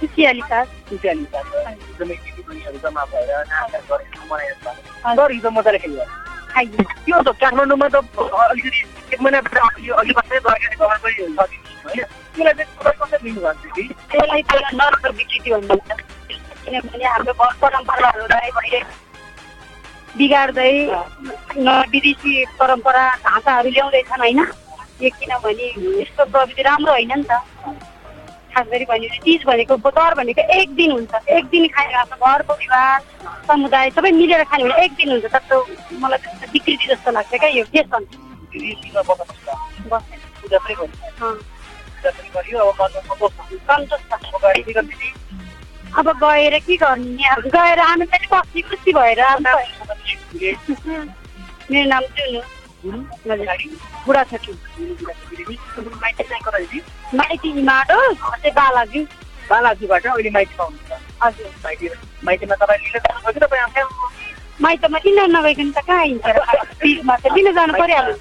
खुसियाली साथ खुसियाली साथ एकदमै दिदी बहिनीहरू जम्मा भएर नाचगान गरेर मनाइरहनु भएको सर हिजो मजाले खेल्यो। खाइयो त्यो त काठमाडौँमा त अलिकति एक महिनाबाट अघि सरकारी खबर पनि होइन त्यसलाई चाहिँ कसरी लिनुभएको थियो कि त्यसलाई त नरक विकृति भनिन्छ किनभने हाम्रो घर परम्पराहरूलाई अहिले बिगार्दै विदेशी परम्परा ढाँचाहरू ल्याउँदैछन् होइन? यो किनभने यस्तो प्रविधि राम्रो होइन नि त। खास गरी भने चिज भनेको दर भनेको एक दिन हुन्छ। एक दिन खाएर आफ्नो घर परिवार समुदाय सबै मिलेर खाने भने एक दिन हुन्छ। तर मलाई त्यस्तो विकृति जस्तो लाग्छ क्या यो। सन्तोष के दिदी अब गएर के गर्ने? नि अब गएर हामी पनि बस्ने खुसी भएर मेरो नाम जुनु बुढा छ कि माइती माइती माटो चाहिँ बालाजी। बालाजीबाट अहिले माइतीमा हुनुहुन्छ हजुर। माइती माइतीमा तपाईँ लिन माइतमा किन नगइकन त कहाँ हिँड्छ? र पिरमा त लिन जानु परिहाल्यो।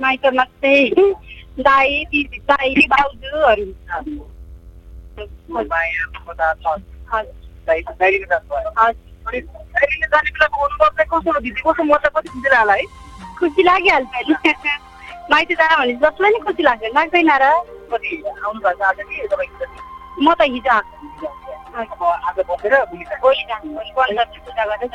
माइतीमा चाहिँ दाई दिदी दाई भाउजूहरू कस्तो दिदी कस्तो कति खुसी होला है? खुसी लागिहाल्छ माइती जान भने जसलाई नि खुसी लाग्छ लाग्दैन र? कति आउनु भएको छ आज कि तपाईँको म त हिजो आएको आज बसेर पूजा गर्दै।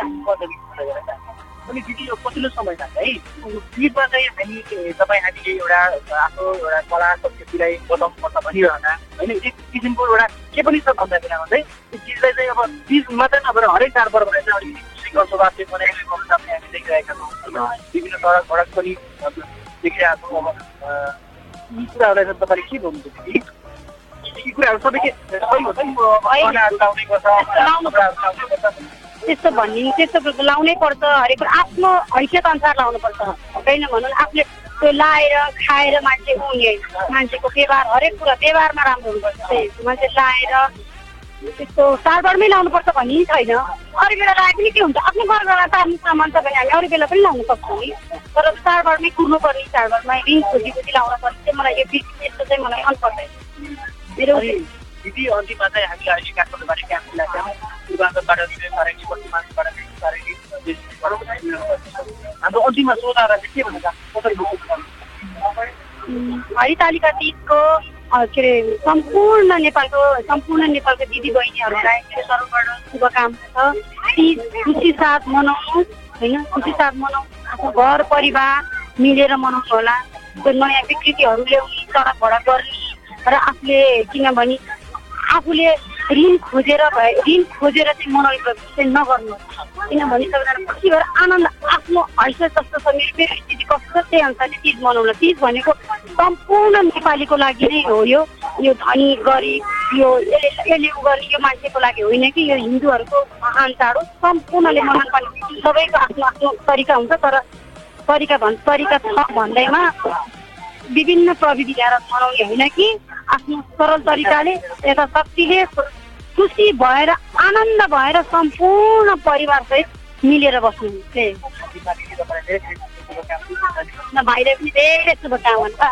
अनि दिदी यो पछिल्लो समयमा चाहिँ यो गीतमा चाहिँ हामी तपाईँ हामीले एउटा आफ्नो एउटा कला संस्कृतिलाई भनिरहँदा होइन एक किसिमको एउटा के पनि छ भन्दा बेलामा चाहिँ त्यो चिजलाई चाहिँ अब चिज मात्रै नभएर हरेक चाडपर्वलाई चाहिँ अलिकति बनाइरहेको देखिरहेका छौँ। विभिन्न सडक भडक पनि देखिरहेका छौँ अब यी कुराहरूलाई चाहिँ तपाईँले के भन्नुहुन्छ दिदी यी कुराहरू सबै के सही हो नि बनाहरू लाउनै पर्छ कपडाहरू लाउनै पर्छ त्यस्तो भनिदिनु त्यस्तो लाउनै पर्छ हरेक आफ्नो हैसियत अनुसार लाउनुपर्छ होइन भनौँ आफूले त्यो लाएर खाएर मान्छे हुने मान्छेको व्यवहार हरेक कुरा व्यवहारमा राम्रो हुनुपर्छ। मान्छे लाएर त्यस्तो चाडबाडमै लाउनुपर्छ भन्ने नि छैन। अरू बेला लाए पनि के हुन्छ? आफ्नो घरबाट आफ्नो सामान छ भने हामी अरू बेला पनि लाउनु सक्छौँ नि। तर चाडबाडमै कुर्नुपर्ने चाडबाडमा रिङ खोजी खोजी लाउनु पर्ने चाहिँ मलाई यो यस्तो चाहिँ मलाई मनपर्दैन। मेरो दिदी अन्तिममा चाहिँ अहिले काठमाडौँबाट क्याम्प पूर्वाञ्चलबाट पश्चिमाञ्चलबाट हाम्रो अन्तिममा श्रोताहरूलाई चाहिँ के भन्न चाहन्छु कसरी बुझ्नु उम्, हरितालिका तिजको के अरे सम्पूर्ण नेपालको सम्पूर्ण नेपालको दिदीबहिनीहरूलाई मेरो तर्फबाट शुभकामना छ। तिज खुसी साथ मनाउनुहोस् होइन खुसी साथ मनाउँ आफ्नो घर परिवार मिलेर मनाउनु होला। त्यो नयाँ विकृतिहरू ल्याउने सडकबाट गर्ने र आफूले किनभने आफूले ऋण खोजेर भए ऋण खोजेर चाहिँ चाहिँ नगर्नु किनभने सबैजना खुसी भएर आनन्द आफ्नो हैसियत जस्तो छ मेरो मेरो स्थिति कस्तो त्यही अनुसारले तिज मनाउन तिज भनेको सम्पूर्ण नेपालीको लागि नै हो यो यो धनी गरिब यो यसले उ गर्ने यो मान्छेको लागि होइन कि यो हिन्दूहरूको महान चाड हो सम्पूर्णले मनाउनु पर्ने सबैको आफ्नो आफ्नो तरिका हुन्छ तर तरिका भन् तरिका छ भन्दैमा विभिन्न प्रविधि ल्याएर मनाउने होइन कि आफ्नो सरल तरिकाले यता शक्तिले खुसी भएर आनन्द भएर सम्पूर्ण परिवारसहित मिलेर बस्नु त्यही हो। अन्तिममा दिदी तपाईँलाई धेरै धेरै शुभकामना न भाइले पनि धेरै शुभकामना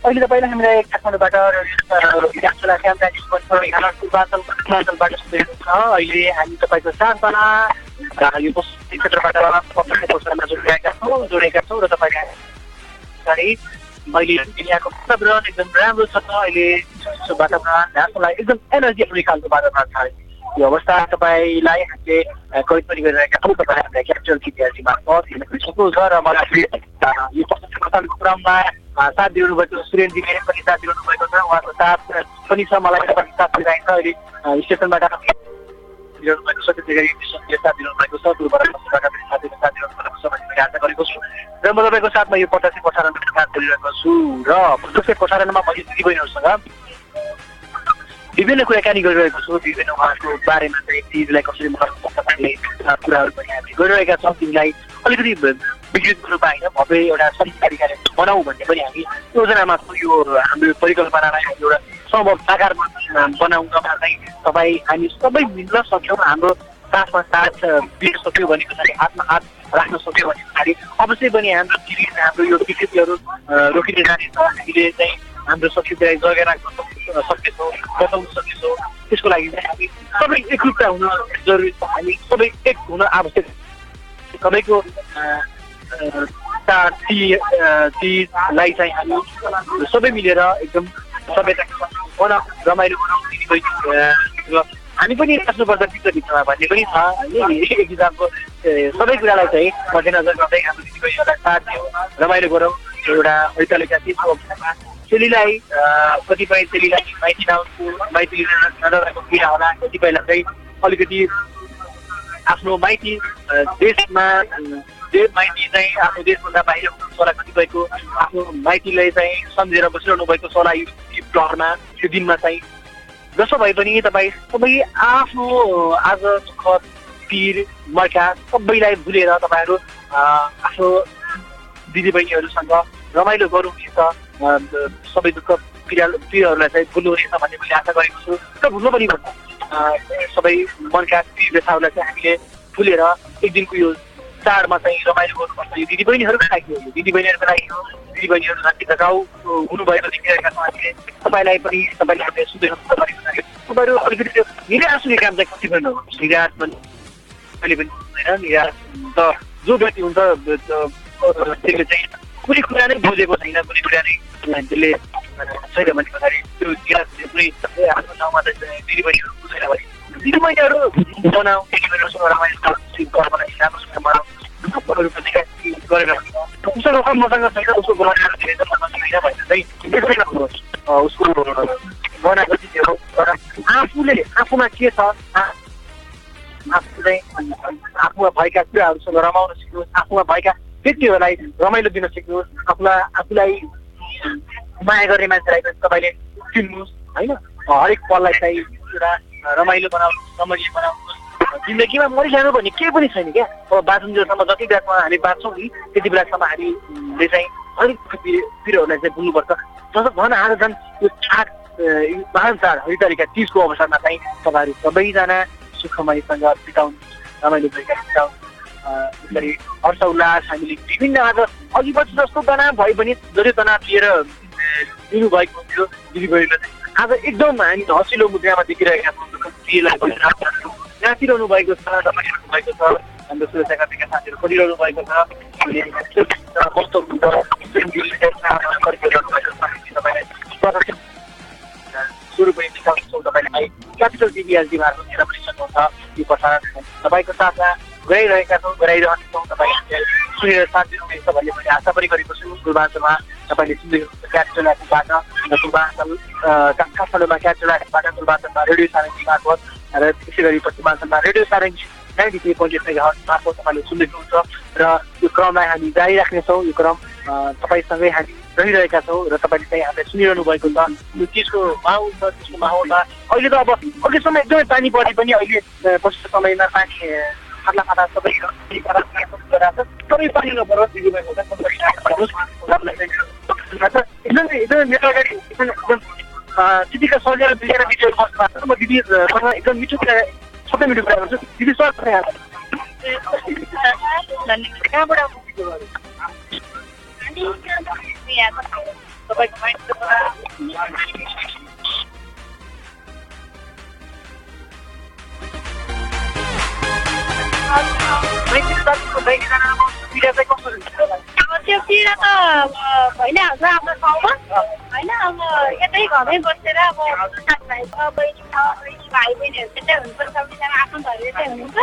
अहिले तपाईँलाई हामीलाई काठमाडौँबाट पूर्वाञ्चलबाट सुनेको छ। अहिले हामी तपाईँको साथजना यो क्षेत्रबाट जोडिरहेका छौँ जोडेका छौँ र तपाईँले मैले यहाँको वातावरण एकदम राम्रो छ अहिले वातावरण हाँसोलाई एकदम एनर्जी आउने खालको वातावरण छ यो अवस्था तपाईँलाई हामीले कैद पनि गरिरहेका छौँ तपाईँ हामीलाई क्याप्चर इतिहासी मार्फत हेर्न पनि सक्नुहुन्छ र मलाई यो क्षेत्रको क्रममा साथ दिनु भएको सुरेनजीले पनि साथ दिनु भएको छ उहाँको साथ पनि छ मलाई पनि साथ दिइरहेको छ अहिले स्टेसनबाट दिनु भएको छ साथ दिनु भएको छ साथ दिनु आशा गरेको छु। र म तपाईँको साथमा यो पचासी प्रसारणमा काम गरिरहेको छु र पचासी प्रसारणमा मैले दिदीबहिनीहरूसँग विभिन्न कुराकानी गरिरहेको छु विभिन्न उहाँहरूको बारेमा चाहिँ तिजलाई कसरी अ, कुराहरू पनि हामीले गरिरहेका छौँ। तिमीलाई अलिकति विकृत रूपमा होइन भव्य एउटा सही तरिकाले बनाऊ भन्ने पनि हामी योजनामा छौँ। यो हाम्रो परिकल्पनालाई हामी एउटा सम्भव बन- बनाउनमा चाहिँ तपाईँ हामी सबै मिल्न सक्यौँ हाम्रो साथमा साथ दिन सक्यो भने पछाडि हातमा हात राख्न सक्यो भने पछाडि। अवश्य पनि हाम्रो सिरिज हाम्रो यो विकृतिहरू रोकिने जानेछ हामीले चाहिँ हाम्रो संस्कृतिलाई जगेर राख्न सक्- सक्नेछौँ बचाउन सक्नेछौँ त्यसको लागि चाहिँ हामी सबै एकरूपता हुन जरुरी छ। हामी सबै एक हुन आवश्यक। सबैको ती अ, तीजलाई चाहिँ हामी सबै मिलेर एकदम सभ्यता बनाऊ रमाइलो र हामी पनि राख्नुपर्छ भित्र भित्रमा भन्ने पनि छ। होइन एक हिसाबको सबै कुरालाई चाहिँ मध्यनजर गर्दै हाम्रो दिदीबहिनीहरूलाई साथ दियो रमाइलो गरौँ एउटा ऐतलिका चिजको अवस्थामा चेलीलाई कतिपय चेलीलाई माइती नआउनु माइती नडराएको पीडा होला। कतिपयलाई चाहिँ अलिकति आफ्नो माइती देशमा माइती चाहिँ आफ्नो देशभन्दा बाहिर होला कतिपयको। आफ्नो माइतीलाई चाहिँ सम्झेर बसिरहनु भएको होला यो यो प्रहरमा त्यो दिनमा चाहिँ। जसो भए पनि तपाईँ सबै आफ्नो आज दुःख पिर मर्का सबैलाई भुलेर तपाईँहरू आफ्नो दिदीबहिनीहरूसँग रमाइलो गर्नुहुनेछ अ, सबै दुःख पीडा पीरहरूलाई चाहिँ भुल्नुहुनेछ भन्ने मैले आशा गरेको छु। र भुल्नु पनि भन्नु अ, सबै मनका पीर व्यथाहरूलाई चाहिँ हामीले भुलेर एक दिनको यो चाडमा चाहिँ रमाइलो गर्नुपर्छ। यो दिदीबहिनीहरूको लागि हो दिदीबहिनीहरूको लागि हो। दिदीबहिनीहरू जति लगाउ हुनुभएको देखिरहेका छौँ हामीले तपाईँलाई पनि तपाईँले हामीले सुन्दै तपाईँहरू अलिकति निराश हुने काम चाहिँ कति पनि नगर्नुहोस् निराश पनि कहिले पनि हुँदैन। निराश त जो व्यक्ति हुन्छ त्यो- त्यसले चाहिँ कुनै कुरा नै बुझेको छैन कुनै कुरा नै त्यसले छैन भने पछाडि त्यो चाहिँ कुनै आफ्नो ठाउँमा दिदीबहिनीहरू बुझेन भने। दिदीबहिनीहरू बनाऊ दिदीबहिनीहरूसँग राम्रोसँग बनाऊ गरेर उसको रकम मसँग छैन उसको मसँग छैन भनेर चाहिँ त्यसै तर आफूले आफूमा के छ आफू आफूमा भएका कुराहरूसँग रमाउन सिक्नुहोस् आफूमा भएका व्यक्तिहरूलाई रमाइलो दिन सिक्नुहोस् आफूलाई आफूलाई माया गर्ने मान्छेलाई पनि तपाईँले चिन्नुहोस् होइन हरेक पललाई चाहिँ एउटा रमाइलो बनाउनुहोस् रमणीय बनाउनुहोस् जिन्दगीमा मरिजानु भन्ने केही पनि छैन क्या अब बाँचुन्जेलसम्म जति बेलासम्म हामी बाँच्छौँ नि त्यति बेलासम्म हामीले चाहिँ अलिक पिरोहरूलाई चाहिँ बुझ्नुपर्छ जस्तो झन् आज झन् यो चाड महान चाड हरितारिका तिजको अवसरमा चाहिँ तपाईँहरू सबैजना सुखमयसँग बिताउनु रमाइलो तरिका बिताउनु यसरी हर्ष उल्लास हामीले विभिन्न आज अघि पछि जस्तो तनाव भए पनि जति तनाव लिएर दिनुभएको हुन्थ्यो दिदीबहिनीले आज एकदम हामी हँसिलो मुद्रामा देखिरहेका छौँ नाचिरहनु भएको छ रमाइरहनु भएको छ हाम्रो सुरक्षाकर्मीका साथीहरू खोलिरहनु भएको छ सुरु पनि देखाउँछौँ तपाईँलाई क्यापिटल टिभी मार्फत हेर पनि सक्नुहुन्छ यो प्रसारण तपाईँको साथमा गराइरहेका छौँ गराइरहनेछौँ तपाईँ सुनेर साथ दिनुहुनेछ भन्ने मैले आशा पनि गरेको छु पूर्वाञ्चलमा तपाईँले सुन्दै हुनुहुन्छ क्यापिटल एफबाट पूर्वाञ्चल काठमाडौँमा क्यापिटल एफबाट पूर्वाञ्चलमा रेडियो सारङ्गी मार्फत र त्यसै गरी पश्चिमाञ्चलमा radio Sarangi ninety three point eight मार्फत तपाईँले सुन्दै हुनुहुन्छ र यो क्रमलाई हामी जारी राख्नेछौँ यो क्रम तपाईँसँगै हामी रहिरहेका छौँ र तपाईँले चाहिँ हामीलाई सुनिरहनु भएको छ। यो चिजको माहौल छ त्यसको माहौलमा अहिले त अब अघिसम्म एकदमै पानी परे पनि अहिले पछिल्लो समयमा पानी खाना खाना सबै सबै पानी नपरोस् एकदमै एकदमै मेरो अगाडि दिदीका सजिलो दिदीका भिडियो बस्नु म दिदीसँग एकदम मिठो कुरा सबै मिठो कुरा गर्छु। दिदी स्वागत तपाईँको अब त्यो पीडा त भइहाल्छ आफ्नो ठाउँमा होइन अब यतै घरमै बसेर अब साथीभाइ छ बहिनी छ बहिनी भाइ बहिनीहरू त्यतै हुनुपर्छ सबैजना आफन्तहरू यतै हुनुहुन्छ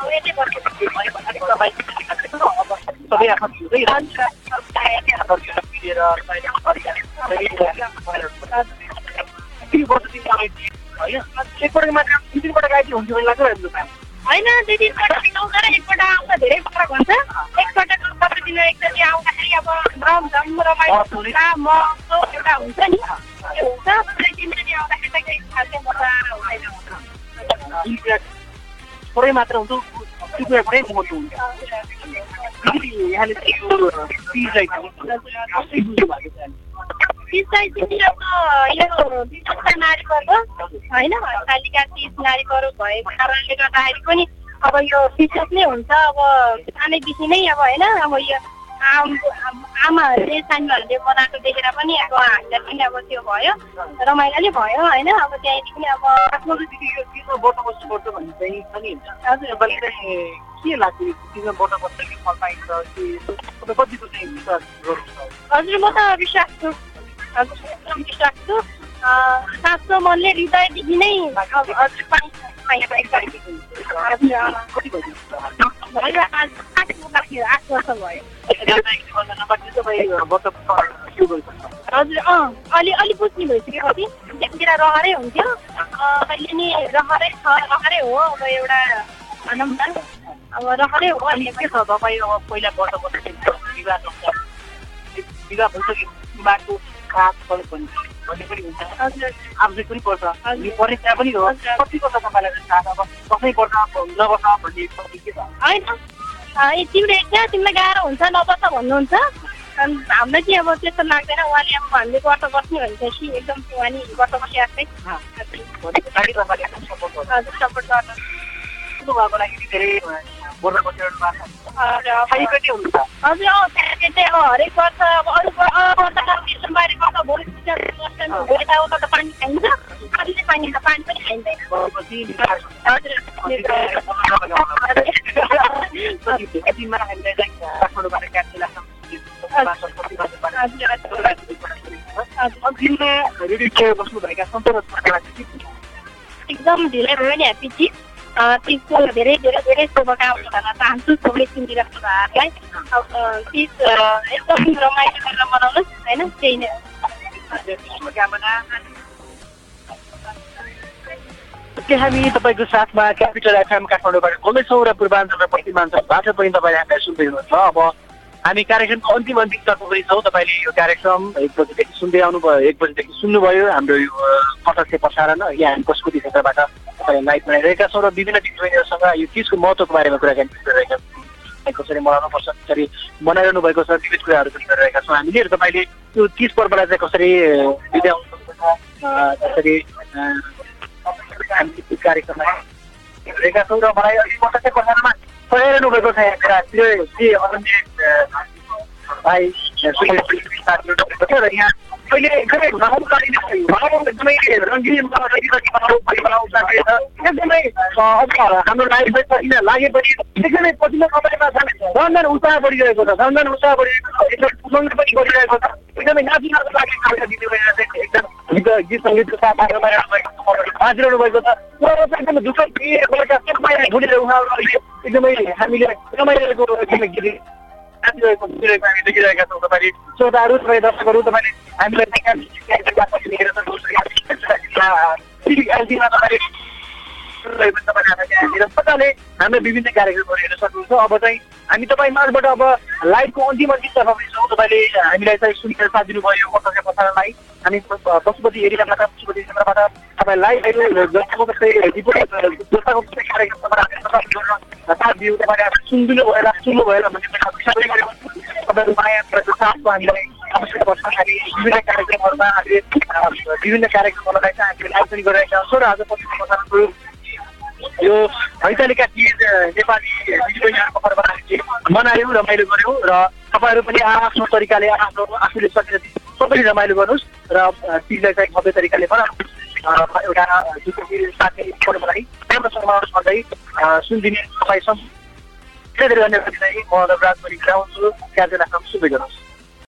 अब यतै बसेपछि लाग्छ होइन दुई तिनपल्ट आउँछ र एकपल्ट आउँदा धेरै फरक हुन्छ। एकपल्ट पन्ध्र दिन एकचोटि आउँदाखेरि अब रमझम रमाइलो म एउटा हुन्छ नि। हुन्छ तिनचोटि आउँदाखेरि थोरै मात्र हुन्छ त्यो महत्त्व हुन्छ यहाँले तिसलाई चाहिँ यो विशेषता नारी पर्व होइन कालिका तिज भएको कारणले गर्दाखेरि पनि अब यो विशेष नै हुन्छ अब सानैदेखि नै अब होइन अब यो आमाहरूले सानोहरूले बनाएको देखेर पनि अब हामीलाई पनि अब त्यो भयो रमाइलो नै भयो होइन अब त्यहाँदेखि अब हजुर के लाग्छ कि फल पाइन्छ कि कतिको चाहिँ विश्वास हजुर म त विश्वास छु। विश्वास छु। साँचो मनले हृदयदेखि नै भयो? हजुर अँ अलि अलि बुझ्ने भइसक्यो कति। त्यतिखेर रहरै हुन्थ्यो। अहिले नि रहरै छ रहरै हो अब एउटा अब रहरै हो के छ तपाईँ अब पहिला वर्ष वर्ष विवाह विवाह भइसक्यो बाटो खास फल पनि हुन्छ आवश्यक पनि पर्छ पनि हो कति पर्छ तपाईँलाई अब कसै पर्छ नबस्छ भन्ने के छ होइन तिमीले क्या तिमीलाई गाह्रो हुन्छ नबस्छ भन्नुहुन्छ हामीलाई चाहिँ अब त्यस्तो लाग्दैन उहाँले अब हामीले वर्ष बस्ने भनेपछि एकदम उहाँ नि वर्ष बसिआएकै हजुर सपोर्ट गर्नु उहाँको लागि धेरै वर्ष बसिरहनु भएको छ हजुर अँ त्यहाँ अब हरेक वर्ष अब अरू भोलि त उता त पानी खाइन्छ कति चाहिँ पानी पानी पनि खाइँदैन एकदम ढिलै भयो नि ह्याप्पी चिज तिजको धेरै धेरै धेरै शुभकामना भन्न चाहन्छु सबै एकदम रमाइलो गरेर मनाउनुहोस् होइन त्यही नै हामी तपाईँको साथमा क्यापिटल एफएम काठमाडौँबाट बोल्दैछौँ र पूर्वाञ्चल र पश्चिमाञ्चलबाट पनि तपाईँले हामीलाई सुन्दै हुनुहुन्छ। अब हामी कार्यक्रमको अन्तिम अन्तिम तर्फमै छौँ तपाईँले यो कार्यक्रम एक बजीदेखि सुन्दै आउनुभयो एक बजीदेखि सुन्नुभयो। हाम्रो यो प्रत्यक्ष प्रसारण यहाँ हामी कसकुटी क्षेत्रबाट लाइभ बनाइरहेका छौँ र विभिन्न दिदीबहिनीहरूसँग यो चिजको महत्त्वको बारेमा कुराकानी गरिरहेका छौँ। कसरी मनाउनुपर्छ कसरी मनाइरहनु भएको छ विविध कुराहरू पनि गरिरहेका छौँ। हामीले तपाईँले यो तिज पर्वलाई चाहिँ कसरी बिताउनु कसरी हामी कार्यक्रममा हेरेका छौँ र मलाई अलिक प्रत्यक्ष प्रसारणमा सघाइरहनु भएको छ भाइ र यहाँ अहिले एकदमै एकदमै रङ्गिन एकदमै अब हाम्रो किन लागे पनि एकदमै पछिल्लो समयमा झन्झन उत्साह बढिरहेको छ झन्झन उत्साह बढिरहेको छ उमङ्ग पनि बढिरहेको छ। एकदमै नाचिनको लागि दिदीबहिनी चाहिँ एकदम गीत गीत सङ्गीतको साथ बाँचिरहनु भएको छ एकदमै दुःख ढुलेर उहाँहरू एकदमै हामीले रमाइरहेको गीत नाचिरहेको सुनिरहेको हामी देखिरहेका छौँ तपाईँले श्रोताहरू तपाईँ दर्शकहरू तपाईँले हामीलाई मजाले हामीले विभिन्न कार्यक्रमहरू हेर्न सक्नुहुन्छ। अब चाहिँ हामी तपाईँ माझबाट अब लाइभको अन्तिम अन्तिम तर्फमा छौँ तपाईँले हामीलाई चाहिँ सुनेर साथ दिनुभयो पत्रकार प्रसारणलाई। हामी पशुपति एरियाबाट पशुपति क्षेत्रबाट तपाईँ लाइभ जस्तो जस्तै रिपोर्ट जस्ताको जस्तै कार्यक्रमबाट साथ दियो तपाईँले सुनिदिनु भएर सुन्नु भएर भन्ने तपाईँहरू माया साथको हामीलाई आवश्यक पर्छ हामी विभिन्न कार्यक्रमहरूमा हामीले विभिन्न कार्यक्रमहरूलाई चाहिँ हामीले लाइभ पनि गरिरहेका छौँ। र आज पश्चिम प्रसारणको यो हैतालिका चिज नेपाली दिदीबहिनीहरूको पर्व मनायौँ रमाइलो गऱ्यौँ र तपाईँहरू पनि आफ्नो तरिकाले आफ्नो आफूले सकेर सबैले रमाइलो गर्नुहोस् र चिजलाई चाहिँ भव्य तरिकाले बनाउनुहोस्। एउटा साथै पर्वलाई राम्रोसँग सधैँ सुनिदिने तपाईँसँग धेरै धेरै धन्यवाद दिँदै म रविराज पनि गराउँछु कार्यक्रम सुन्दै गर्नुहोस्